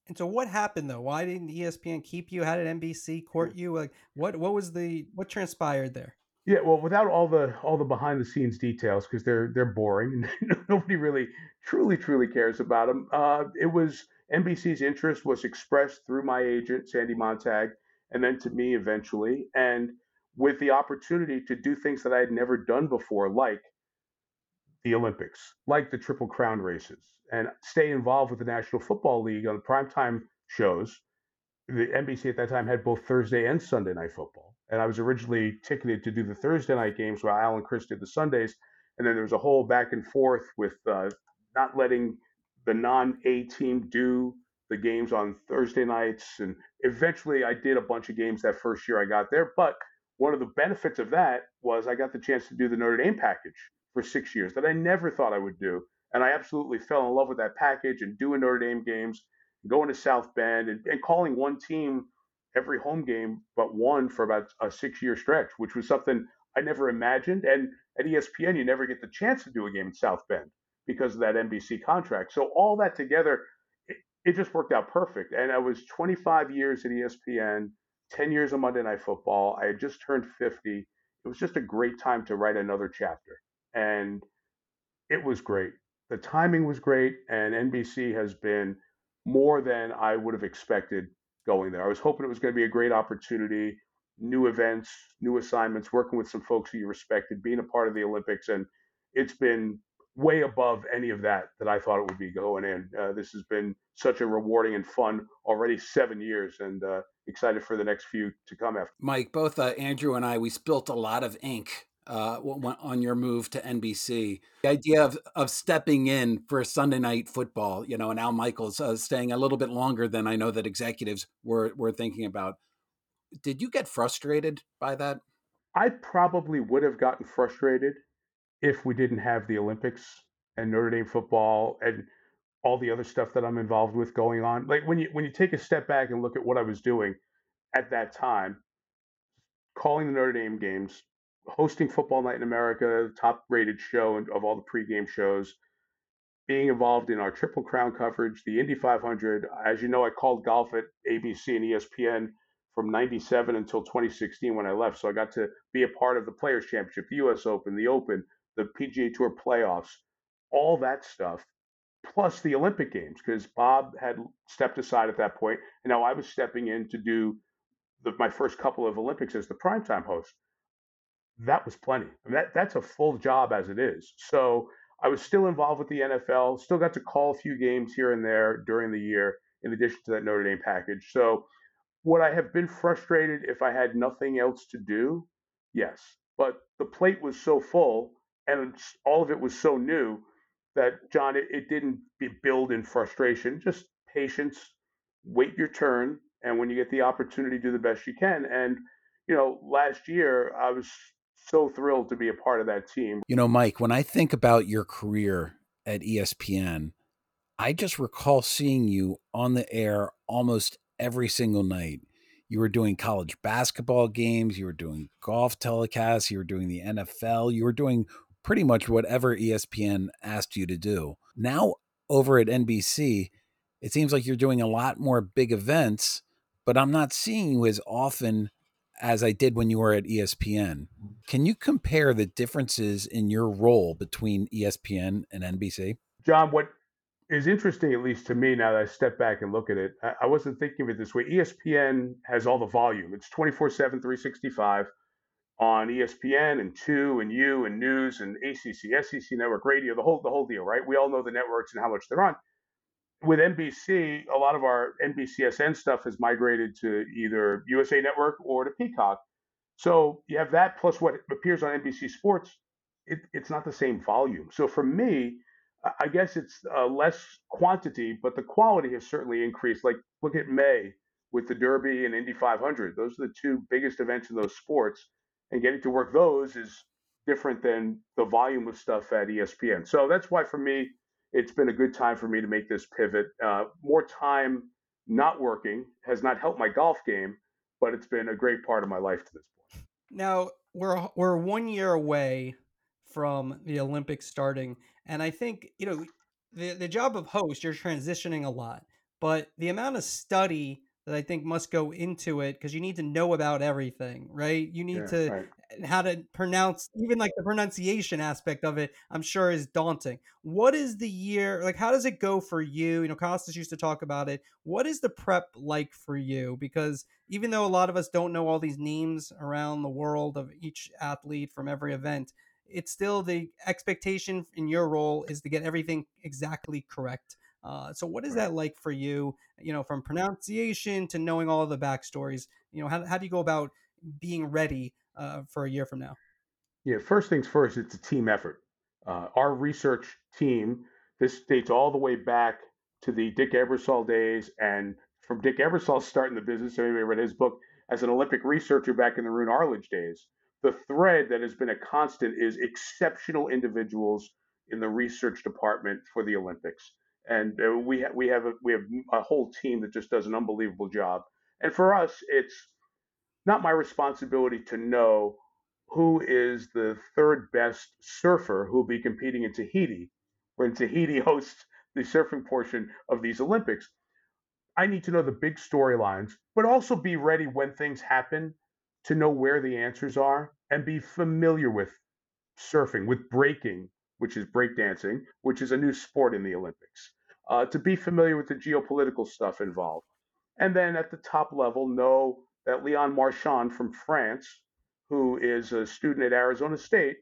And so, what happened though? Why didn't ESPN keep you? How did NBC court you? Like, what what was the what transpired there? Yeah, well, without all the all the behind the scenes details, because they're they're boring and nobody really truly truly cares about them. Uh, it was NBC's interest was expressed through my agent Sandy Montag, and then to me eventually, and with the opportunity to do things that I had never done before, like the Olympics, like the Triple Crown races, and stay involved with the National Football League on the primetime shows. The NBC at that time had both Thursday and Sunday night football. And I was originally ticketed to do the Thursday night games while Al and Cris did the Sundays. And then there was a whole back and forth with uh, not letting the non A team do the games on Thursday nights. And eventually I did a bunch of games that first year I got there. But one of the benefits of that was I got the chance to do the Notre Dame package for six years that I never thought I would do. And I absolutely fell in love with that package and doing Notre Dame games, going to South Bend and, and calling one team every home game but one for about a six year stretch, which was something I never imagined. And at ESPN, you never get the chance to do a game in South Bend because of that NBC contract. So all that together, it, it just worked out perfect. And I was 25 years at ESPN, 10 years of Monday Night Football. I had just turned 50. It was just a great time to write another chapter. And it was great. The timing was great. And NBC has been more than I would have expected going there. I was hoping it was going to be a great opportunity, new events, new assignments, working with some folks who you respected, being a part of the Olympics. And it's been way above any of that that I thought it would be going in. Uh, this has been such a rewarding and fun already seven years, and uh, excited for the next few to come after. Mike, both uh, Andrew and I, we spilt a lot of ink uh, on your move to NBC. The idea of, of stepping in for Sunday night football, you know, and Al Michaels uh, staying a little bit longer than I know that executives were, were thinking about. Did you get frustrated by that? I probably would have gotten frustrated if we didn't have the Olympics and Notre Dame football and all the other stuff that I'm involved with going on. Like when you when you take a step back and look at what I was doing at that time, calling the Notre Dame games, hosting Football Night in America, top rated show of all the pregame shows, being involved in our Triple Crown coverage, the Indy 500. As you know, I called golf at ABC and ESPN from 97 until 2016 when I left. So I got to be a part of the Players Championship, the US Open, the Open, the PGA Tour playoffs, all that stuff, plus the Olympic Games, because Bob had stepped aside at that point, and now I was stepping in to do the, my first couple of Olympics as the primetime host. That was plenty. I mean, that, that's a full job as it is. So I was still involved with the NFL, still got to call a few games here and there during the year, in addition to that Notre Dame package. So would I have been frustrated if I had nothing else to do? Yes. But the plate was so full and all of it was so new that John, it, it didn't build in frustration, just patience, wait your turn, and when you get the opportunity, do the best you can. And you know, last year I was so thrilled to be a part of that team. You know, Mike, when I think about your career at ESPN, I just recall seeing you on the air almost every single night. You were doing college basketball games, you were doing golf telecasts, you were doing the NFL, you were doing pretty much whatever ESPN asked you to do. Now, over at NBC, it seems like you're doing a lot more big events, but I'm not seeing you as often as I did when you were at ESPN. Can you compare the differences in your role between ESPN and NBC? John, what is interesting, at least to me, now that I step back and look at it, I wasn't thinking of it this way. ESPN has all the volume, it's 24 7, 365 on ESPN and Two and You and News and ACC, SEC Network Radio, the whole the whole deal, right? We all know the networks and how much they're on. With NBC, a lot of our NBCSN stuff has migrated to either USA Network or to Peacock. So you have that plus what appears on NBC Sports. It, it's not the same volume. So for me, I guess it's uh, less quantity, but the quality has certainly increased. Like look at May with the Derby and Indy 500. Those are the two biggest events in those sports and getting to work those is different than the volume of stuff at ESPN. So that's why for me, it's been a good time for me to make this pivot. Uh, more time not working has not helped my golf game, but it's been a great part of my life to this point. Now we're we're one year away from the Olympics starting, and I think you know the the job of host. You're transitioning a lot, but the amount of study that I think must go into it because you need to know about everything, right? You need yeah, to right. And how to pronounce even like the pronunciation aspect of it i'm sure is daunting. What is the year like how does it go for you? You know costas used to talk about it. What is the prep like for you? Because even though a lot of us don't know all these names around the world of each athlete from every event it's still the expectation in your role is to get everything exactly correct. Uh, so what is that like for you you know from pronunciation to knowing all the backstories? You know how, how do you go about being ready uh, for a year from now? Yeah, first things first, it's a team effort. Uh, our research team, this dates all the way back to the Dick Ebersol days, and from Dick Ebersol starting the business, anybody read his book as an Olympic researcher back in the Roone Arledge days. The thread that has been a constant is exceptional individuals in the research department for the Olympics, and uh, we ha- we have a, we have a whole team that just does an unbelievable job. And for us, it's not my responsibility to know who is the third best surfer who will be competing in Tahiti, when Tahiti hosts the surfing portion of these Olympics. I need to know the big storylines, but also be ready when things happen to know where the answers are and be familiar with surfing, with breaking, which is breakdancing, which is a new sport in the Olympics, uh, to be familiar with the geopolitical stuff involved. And then at the top level, know that Leon Marchand from France, who is a student at Arizona State,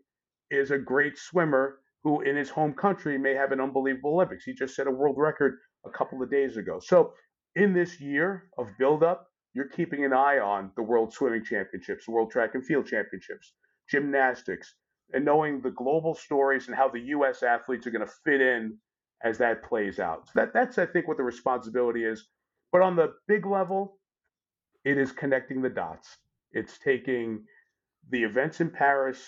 is a great swimmer who in his home country may have an unbelievable Olympics. He just set a world record a couple of days ago. So in this year of buildup, you're keeping an eye on the World Swimming Championships, the World Track and Field Championships, gymnastics, and knowing the global stories and how the U.S. athletes are going to fit in as that plays out. So that, that's, I think, what the responsibility is. But on the big level, it is connecting the dots. It's taking the events in Paris,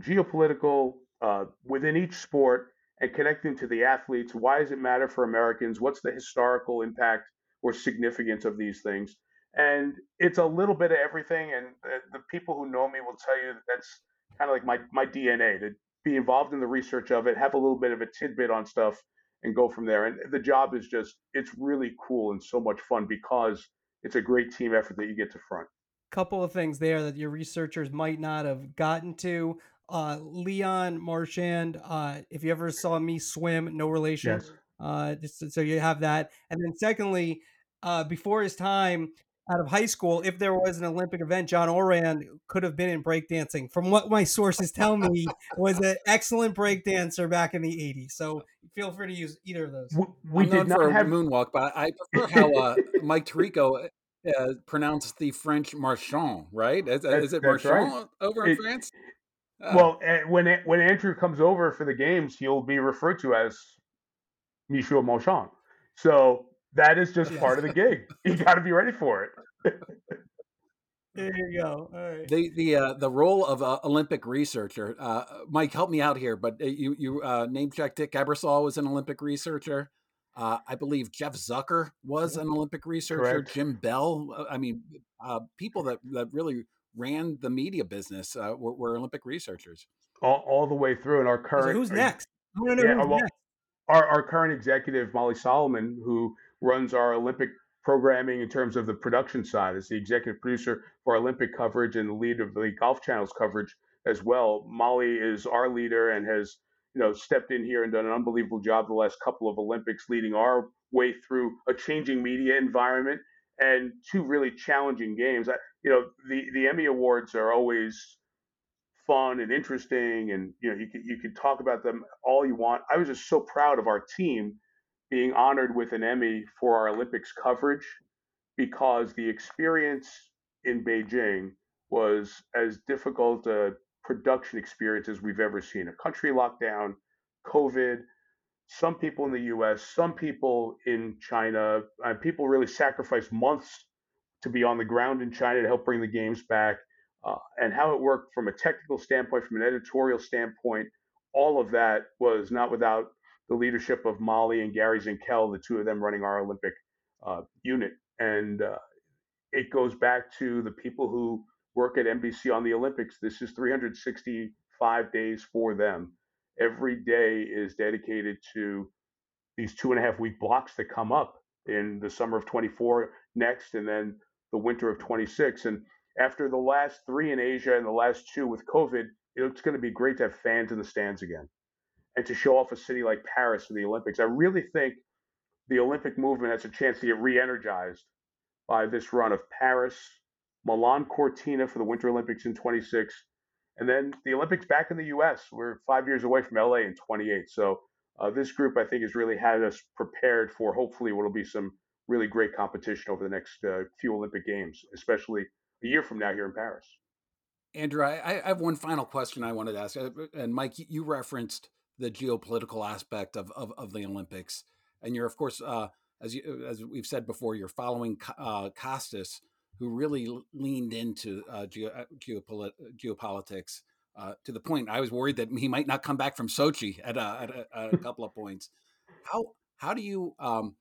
geopolitical uh, within each sport, and connecting to the athletes. Why does it matter for Americans? What's the historical impact or significance of these things? And it's a little bit of everything. And the, the people who know me will tell you that that's kind of like my, my DNA to be involved in the research of it, have a little bit of a tidbit on stuff, and go from there. And the job is just, it's really cool and so much fun because it's a great team effort that you get to front. Couple of things there that your researchers might not have gotten to. Uh, Leon Marchand, uh, if you ever saw me swim, no relation. Yes. Uh, just so you have that. And then secondly, uh, before his time out of high school, if there was an Olympic event, John Ourand could have been in breakdancing. From what my sources tell me, was an excellent breakdancer back in the '80s. So feel free to use either of those. We, we did not have moonwalk, but I prefer how uh, Mike Tirico uh, pronounced the French Marchand, right? Is, is it Marchand right. over in it, France? Uh, well, eh, when when Andrew comes over for the games, he'll be referred to as Michel Marchand. So that is just part of the gig. You got to be ready for it. There you go. All right. The the uh, the role of uh, Olympic researcher, uh, Mike, help me out here. But uh, you you uh, name checked Dick Ebersol was an Olympic researcher. Uh, I believe Jeff Zucker was an Olympic researcher. Correct. Jim Bell. Uh, I mean, uh, people that, that really ran the media business uh, were, were, Olympic researchers. All, all, the way through. And our current. So who's next? yeah, who's well, next. Our, our current executive, Molly Solomon, who runs our Olympic programming in terms of the production side, is the executive producer for Olympic coverage and the lead of the Golf Channel's coverage as well. Molly is our leader and has you know, stepped in here and done an unbelievable job the last couple of Olympics, leading our way through a changing media environment and two really challenging games. You know, the the Emmy Awards are always fun and interesting, and you know, you can you can talk about them all you want. I was just so proud of our team being honored with an Emmy for our Olympics coverage because the experience in Beijing was as difficult a production experience as we've ever seen. A country lockdown, COVID, some people in the US, some people in China, and people really sacrificed months to be on the ground in China to help bring the games back. Uh, and how it worked from a technical standpoint, from an editorial standpoint, all of that was not without the leadership of Molly and Gary Zenkel, the two of them running our Olympic uh, unit. And uh, it goes back to the people who work at NBC on the Olympics, this is 365 days for them. Every day is dedicated to these two and a half week blocks that come up in the summer of 24 next and then the winter of 26. And after the last three in Asia and the last two with COVID, it's going to be great to have fans in the stands again and to show off a city like Paris for the Olympics. I really think the Olympic movement has a chance to get re energized by this run of Paris, Milan Cortina for the Winter Olympics in 26, and then the Olympics back in the U.S. We're five years away from LA in 28. So uh, this group, I think, has really had us prepared for hopefully what will be some really great competition over the next uh, few Olympic Games, especially a year from now here in Paris. Andrew, I, I have one final question I wanted to ask. Uh, and Mike, you referenced the geopolitical aspect of, of, of the Olympics. And you're, of course, uh, as, you, as we've said before, you're following uh, Costas, who really leaned into uh, geo, uh, geopolit- geopolitics uh, to the point I was worried that he might not come back from Sochi at a, at a, at a couple of points. How how do you um,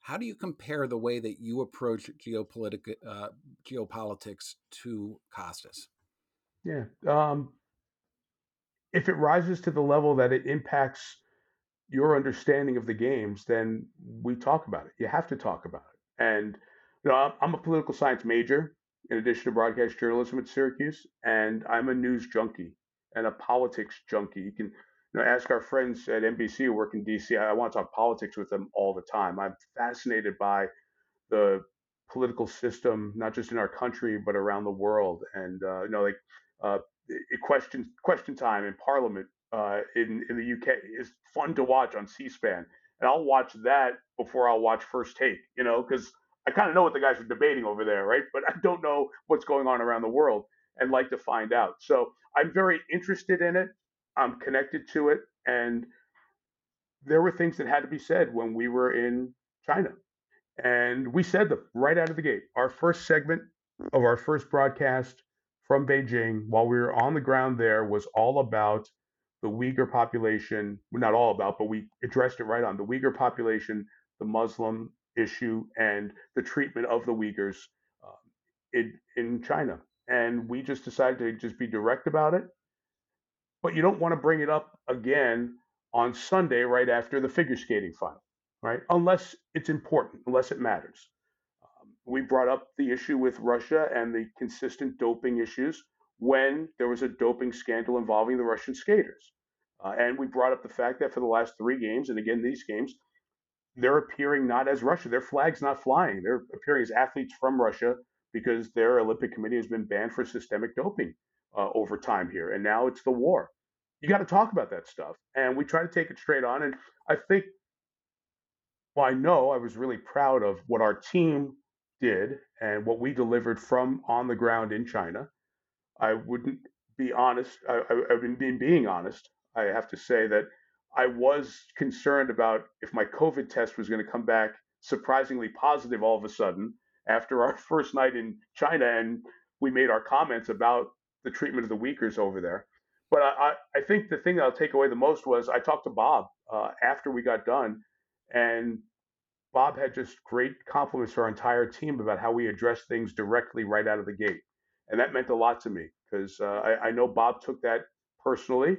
how do you compare the way that you approach geopolitical uh, geopolitics to Costas? Yeah, um, if it rises to the level that it impacts your understanding of the games, then we talk about it. You have to talk about it, and you know, I'm a political science major in addition to broadcast journalism at Syracuse, and I'm a news junkie and a politics junkie. You can you know, ask our friends at NBC who work in DC. I want to talk politics with them all the time. I'm fascinated by the political system, not just in our country but around the world. And uh, you know, like uh, question question time in Parliament uh, in in the UK is fun to watch on C-SPAN, and I'll watch that before I'll watch First Take. You know, because I kind of know what the guys are debating over there, right? But I don't know what's going on around the world and like to find out. So I'm very interested in it. I'm connected to it. And there were things that had to be said when we were in China. And we said them right out of the gate. Our first segment of our first broadcast from Beijing while we were on the ground there was all about the Uyghur population. Well, not all about, but we addressed it right on the Uyghur population, the Muslim issue and the treatment of the Uyghurs uh, in, in China. And we just decided to just be direct about it. But you don't want to bring it up again on Sunday right after the figure skating final, right? Unless it's important, unless it matters. We brought up the issue with Russia and the consistent doping issues when there was a doping scandal involving the Russian skaters. Uh, and we brought up the fact that for the last three games, and again, these games, they're appearing not as Russia. Their flag's not flying. They're appearing as athletes from Russia because their Olympic Committee has been banned for systemic doping uh, over time here. And now it's the war. You got to talk about that stuff. And we try to take it straight on. And I think, well, I know I was really proud of what our team did and what we delivered from on the ground in China. I wouldn't be honest. I, I, I've been being honest. I have to say that I was concerned about if my COVID test was going to come back surprisingly positive all of a sudden after our first night in China and we made our comments about the treatment of the Uyghurs over there. But I, I think the thing I'll take away the most was I talked to Bob uh, after we got done, and Bob had just great compliments for our entire team about how we address things directly right out of the gate. And that meant a lot to me because uh, I, I know Bob took that personally.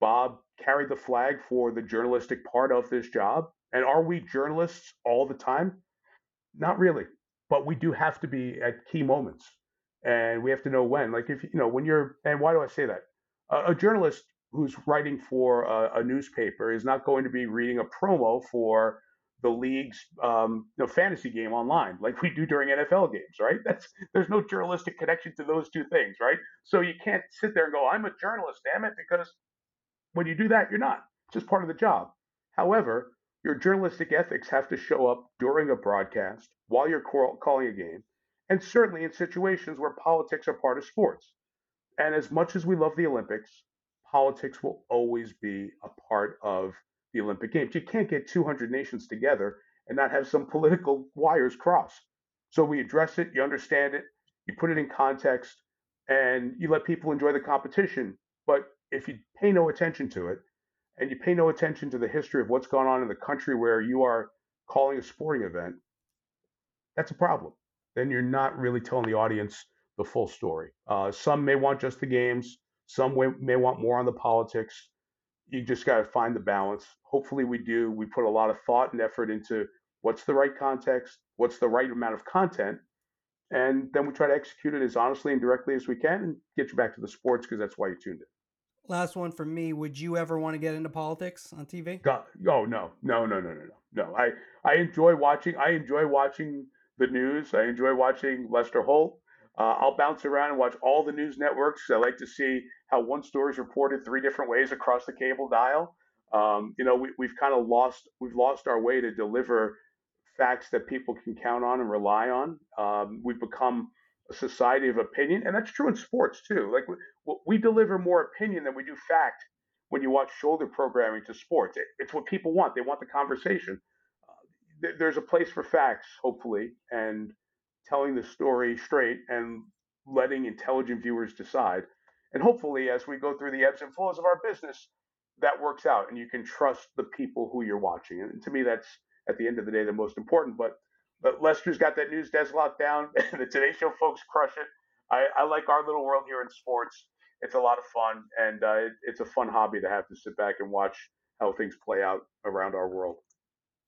Bob carried the flag for the journalistic part of this job. And are we journalists all the time? Not really, but we do have to be at key moments, and we have to know when. Like if you know when you're, and why do I say that? a journalist who's writing for a, a, newspaper is not going to be reading a promo for the league's um, you know, fantasy game online like we do during NFL games, right? That's there's no journalistic connection to those two things, right? So you can't sit there and go, "I'm a journalist, damn it," because when you do that, you're not. It's just part of the job. However, your journalistic ethics have to show up during a broadcast while you're calling a game, and certainly in situations where politics are part of sports. And as much as we love the Olympics, politics will always be a part of the Olympic Games. You can't get 200 nations together and not have some political wires cross. So we address it, you understand it, you put it in context, and you let people enjoy the competition. But if you pay no attention to it and you pay no attention to the history of what's gone on in the country where you are calling a sporting event, that's a problem. Then you're not really telling the audience the full story. Uh, some may want just the games, some may want more on the politics. You just got to find the balance. Hopefully, we do. We put a lot of thought and effort into what's the right context, what's the right amount of content, and then we try to execute it as honestly and directly as we can and get you back to the sports because that's why you tuned in. Last one from me. Would you ever want to get into politics on TV? God, oh no, no, no, no, no, no, no. I I enjoy watching. I enjoy watching the news. I enjoy watching Lester Holt. Uh, I'll bounce around and watch all the news networks. I like to see how one story is reported three different ways across the cable dial. Um, you know, we, we've kind of lost we've lost our way to deliver facts that people can count on and rely on. Um, we've become a society of opinion, and that's true in sports too. Like we, we deliver more opinion than we do fact when you watch shoulder programming to sports. It, it's what people want. They want the conversation. Uh, th- there's a place for facts, hopefully, and telling the story straight and letting intelligent viewers decide. And hopefully, as we go through the ebbs and flows of our business, that works out and you can trust the people who you're watching. And to me, that's at the end of the day the most important. But but Lester's got that news desk locked down. the Today Show folks crush it. I, I, like our little world here in sports. It's a lot of fun, and uh, it, it's a fun hobby to have to sit back and watch how things play out around our world.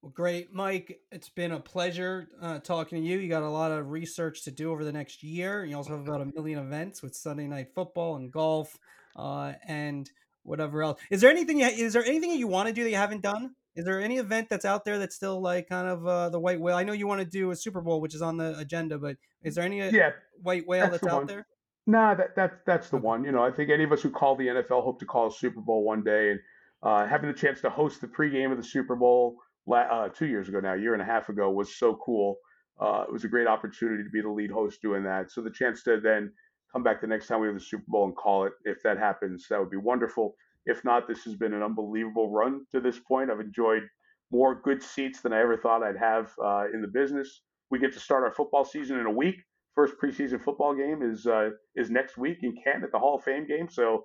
Well, great, Mike. It's been a pleasure uh, talking to you. You got a lot of research to do over the next year. You also have about a million events with Sunday night football and golf, uh, and whatever else. Is there anything? You, is there anything that you want to do that you haven't done? Is there any event that's out there that's still like kind of uh, the white whale? I know you want to do a Super Bowl, which is on the agenda, but is there any uh, yeah, white whale that's, that's the out one. there? Nah, that, that that's the okay. one. You know, I think any of us who call the NFL hope to call a Super Bowl one day, and uh, having the chance to host the pregame of the Super Bowl uh, two years ago now, a year and a half ago, was so cool. Uh, it was a great opportunity to be the lead host doing that. So the chance to then come back the next time we have the Super Bowl and call it, if that happens, that would be wonderful. If not, this has been an unbelievable run to this point. I've enjoyed more good seats than I ever thought I'd have uh, in the business. We get to start our football season in a week. First preseason football game is uh, is next week in Canton at the Hall of Fame game. So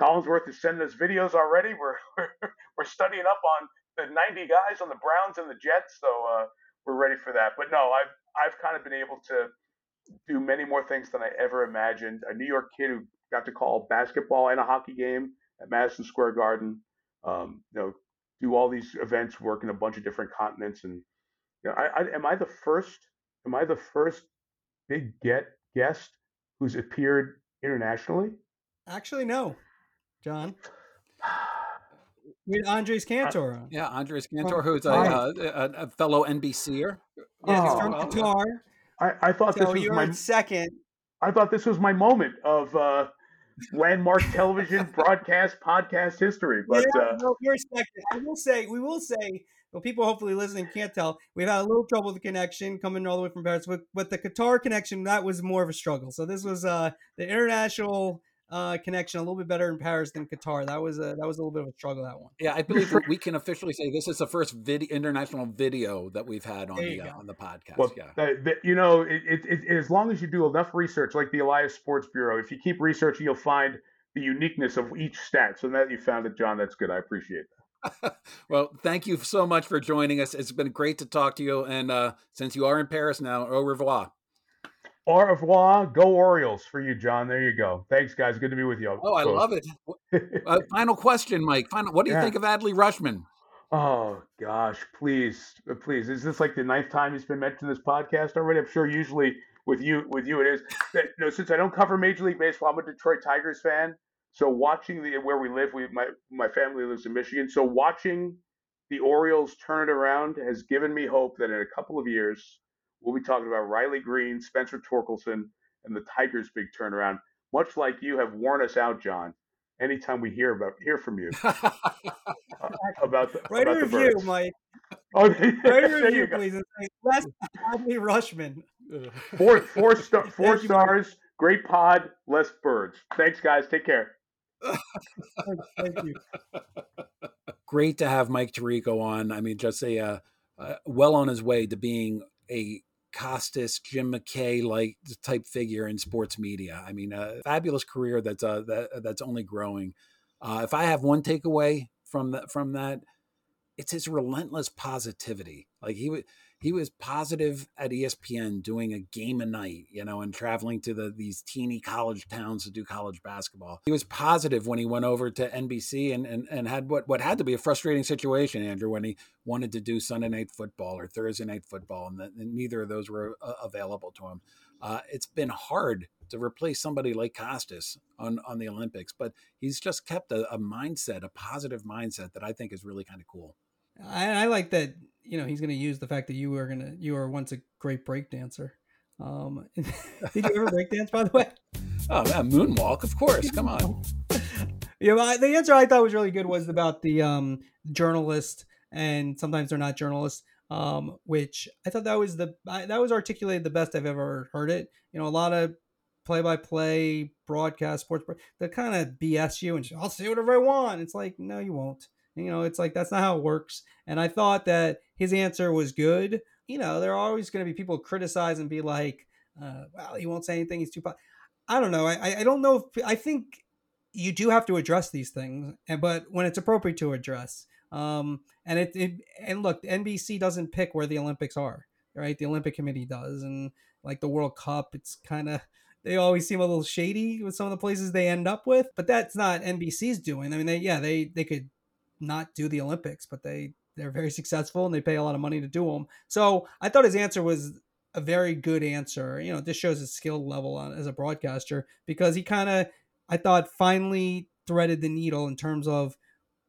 Collinsworth is sending us videos already. We're we're studying up on 90 guys on the Browns and the Jets. So uh, we're ready for that. But no, I've I've kind of been able to do many more things than I ever imagined. A New York kid who got to call basketball and a hockey game at Madison Square Garden. Um, you know, do all these events, work in a bunch of different continents, and you know, I, I am I the first? Am I the first big get guest who's appeared internationally? Actually, no, John. With Andres Cantor on. Yeah, Andres Cantor, who's a, uh, a, a, fellow NBCer. Yeah, he's from Qatar. I, I thought so this was my second. I thought this was my moment of uh, landmark television broadcast podcast history. But yeah, uh, no, you're second. I will say, we will say, well, people hopefully listening can't tell. We've had a little trouble with the connection coming all the way from Paris, but, but the Qatar connection that was more of a struggle. So this was uh, the international uh, connection a little bit better in Paris than Qatar. That was a that was a little bit of a struggle. That one. Yeah, I believe we can officially say this is the first video, international video that we've had on the uh, on the podcast. Well, yeah, that, that, you know, it, it, it, as long as you do enough research, like the Elias Sports Bureau, if you keep researching, you'll find the uniqueness of each stat. So now that you found it, John. That's good. I appreciate that. well, thank you so much for joining us. It's been great to talk to you. And uh, since you are in Paris now, au revoir. Au revoir. Go Orioles for you, John. There you go. Thanks, guys. Good to be with you. Oh, I love it. uh, final question, Mike. Final, what do you yeah. think of Adley Rutschman? Oh gosh, please, uh, please. Is this like the ninth time he's been mentioned in this podcast already? I'm sure usually with you, with you, it is. That, you know, since I don't cover Major League Baseball, I'm a Detroit Tigers fan. So watching the where we live, we my my family lives in Michigan. So watching the Orioles turn it around has given me hope that in a couple of years We'll be talking about Riley Greene, Spencer Torkelson, and the Tigers' big turnaround. Much like you have worn us out, John. Anytime we hear about hear from you uh, about the, write about a review, Mike. Oh, write a review, please. Less Adley Rutschman. Four four star four stars. Great pod. Less birds. Thanks, guys. Take care. Thank you. Great to have Mike Tirico on. I mean, just a uh, uh, well on his way to being a Costas, Jim McKay like type figure in sports media. I mean, a fabulous career that's uh, that that's only growing. Uh, if I have one takeaway from that from that, it's his relentless positivity. Like he would he was positive at ESPN doing a game a night, you know, and traveling to the these teeny college towns to do college basketball. He was positive when he went over to NBC and and, and had what what had to be a frustrating situation, Andrew, when he wanted to do Sunday night football or Thursday night football, and, the, and neither of those were uh, available to him. uh, it's been hard to replace somebody like Costas on on the Olympics, but he's just kept a, a mindset, a positive mindset that I think is really kind of cool. I, I like that. You know, he's going to use the fact that you were gonna you were once a great break dancer. Um, did you ever break dance, by the way? Oh, yeah, moonwalk, of course. Come on. yeah, well, the answer I thought was really good was about the um, journalist, and sometimes they're not journalists. Um, which I thought that was the that was articulated the best I've ever heard it. You know, a lot of play-by-play broadcast sports they kind of BS you and I'll say whatever I want. It's like no, you won't. You know, it's like that's not how it works. And I thought that his answer was good. You know, there are always going to be people criticize and be like, uh, "Well, he won't say anything. He's too." Po-. I don't know. I I don't know if I think you do have to address these things, but when it's appropriate to address. Um, and it, it and look, NBC doesn't pick where the Olympics are, right? The Olympic Committee does, and like the World Cup, it's kind of they always seem a little shady with some of the places they end up with. But that's not NBC's doing. I mean, they yeah they they could not do the Olympics, but they they're very successful and they pay a lot of money to do them. So I thought his answer was a very good answer. You know, this shows his skill level on, as a broadcaster because he kind of I thought finally threaded the needle in terms of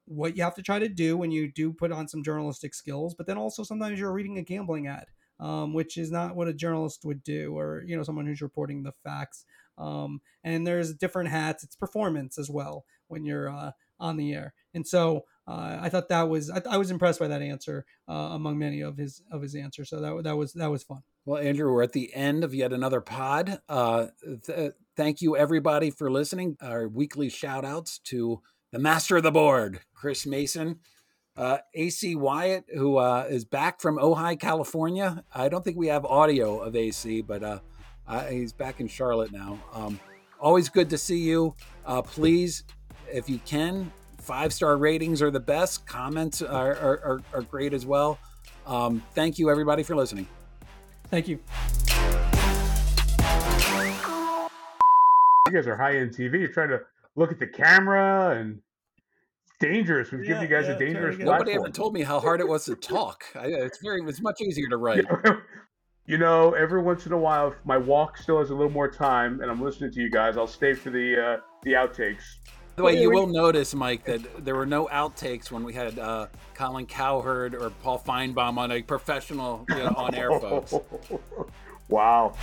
what you have to try to do when you do put on some journalistic skills, but then also sometimes you're reading a gambling ad um, which is not what a journalist would do, or you know, someone who's reporting the facts. Um, and there's different hats. It's performance as well when you're uh, on the air. And so uh, I thought that was I, I was impressed by that answer uh, among many of his of his answers. So that that was that was fun. Well, Andrew, we're at the end of yet another pod. Uh, th- thank you everybody for listening. Our weekly shout outs to the master of the board, Chris Mason. Uh, AC Wyatt, who uh, is back from Ojai, California. I don't think we have audio of AC, but uh, he's back in Charlotte now. Um, always good to see you. Uh, please, if you can, five star ratings are the best. Comments are, are, are, are great as well. Um, thank you, everybody, for listening. Thank you. You guys are high end TV. You're trying to look at the camera and dangerous. We've yeah, given you guys yeah, a dangerous platform. Nobody ever told me how hard it was to talk. I, it's very, it's much easier to write. you know, every once in a while, if my walk still has a little more time, and I'm listening to you guys, I'll stay for the uh, the outtakes the way you will notice, Mike, that there were no outtakes when we had uh, Colin Cowherd or Paul Finebaum on a professional you know, on air, folks. wow.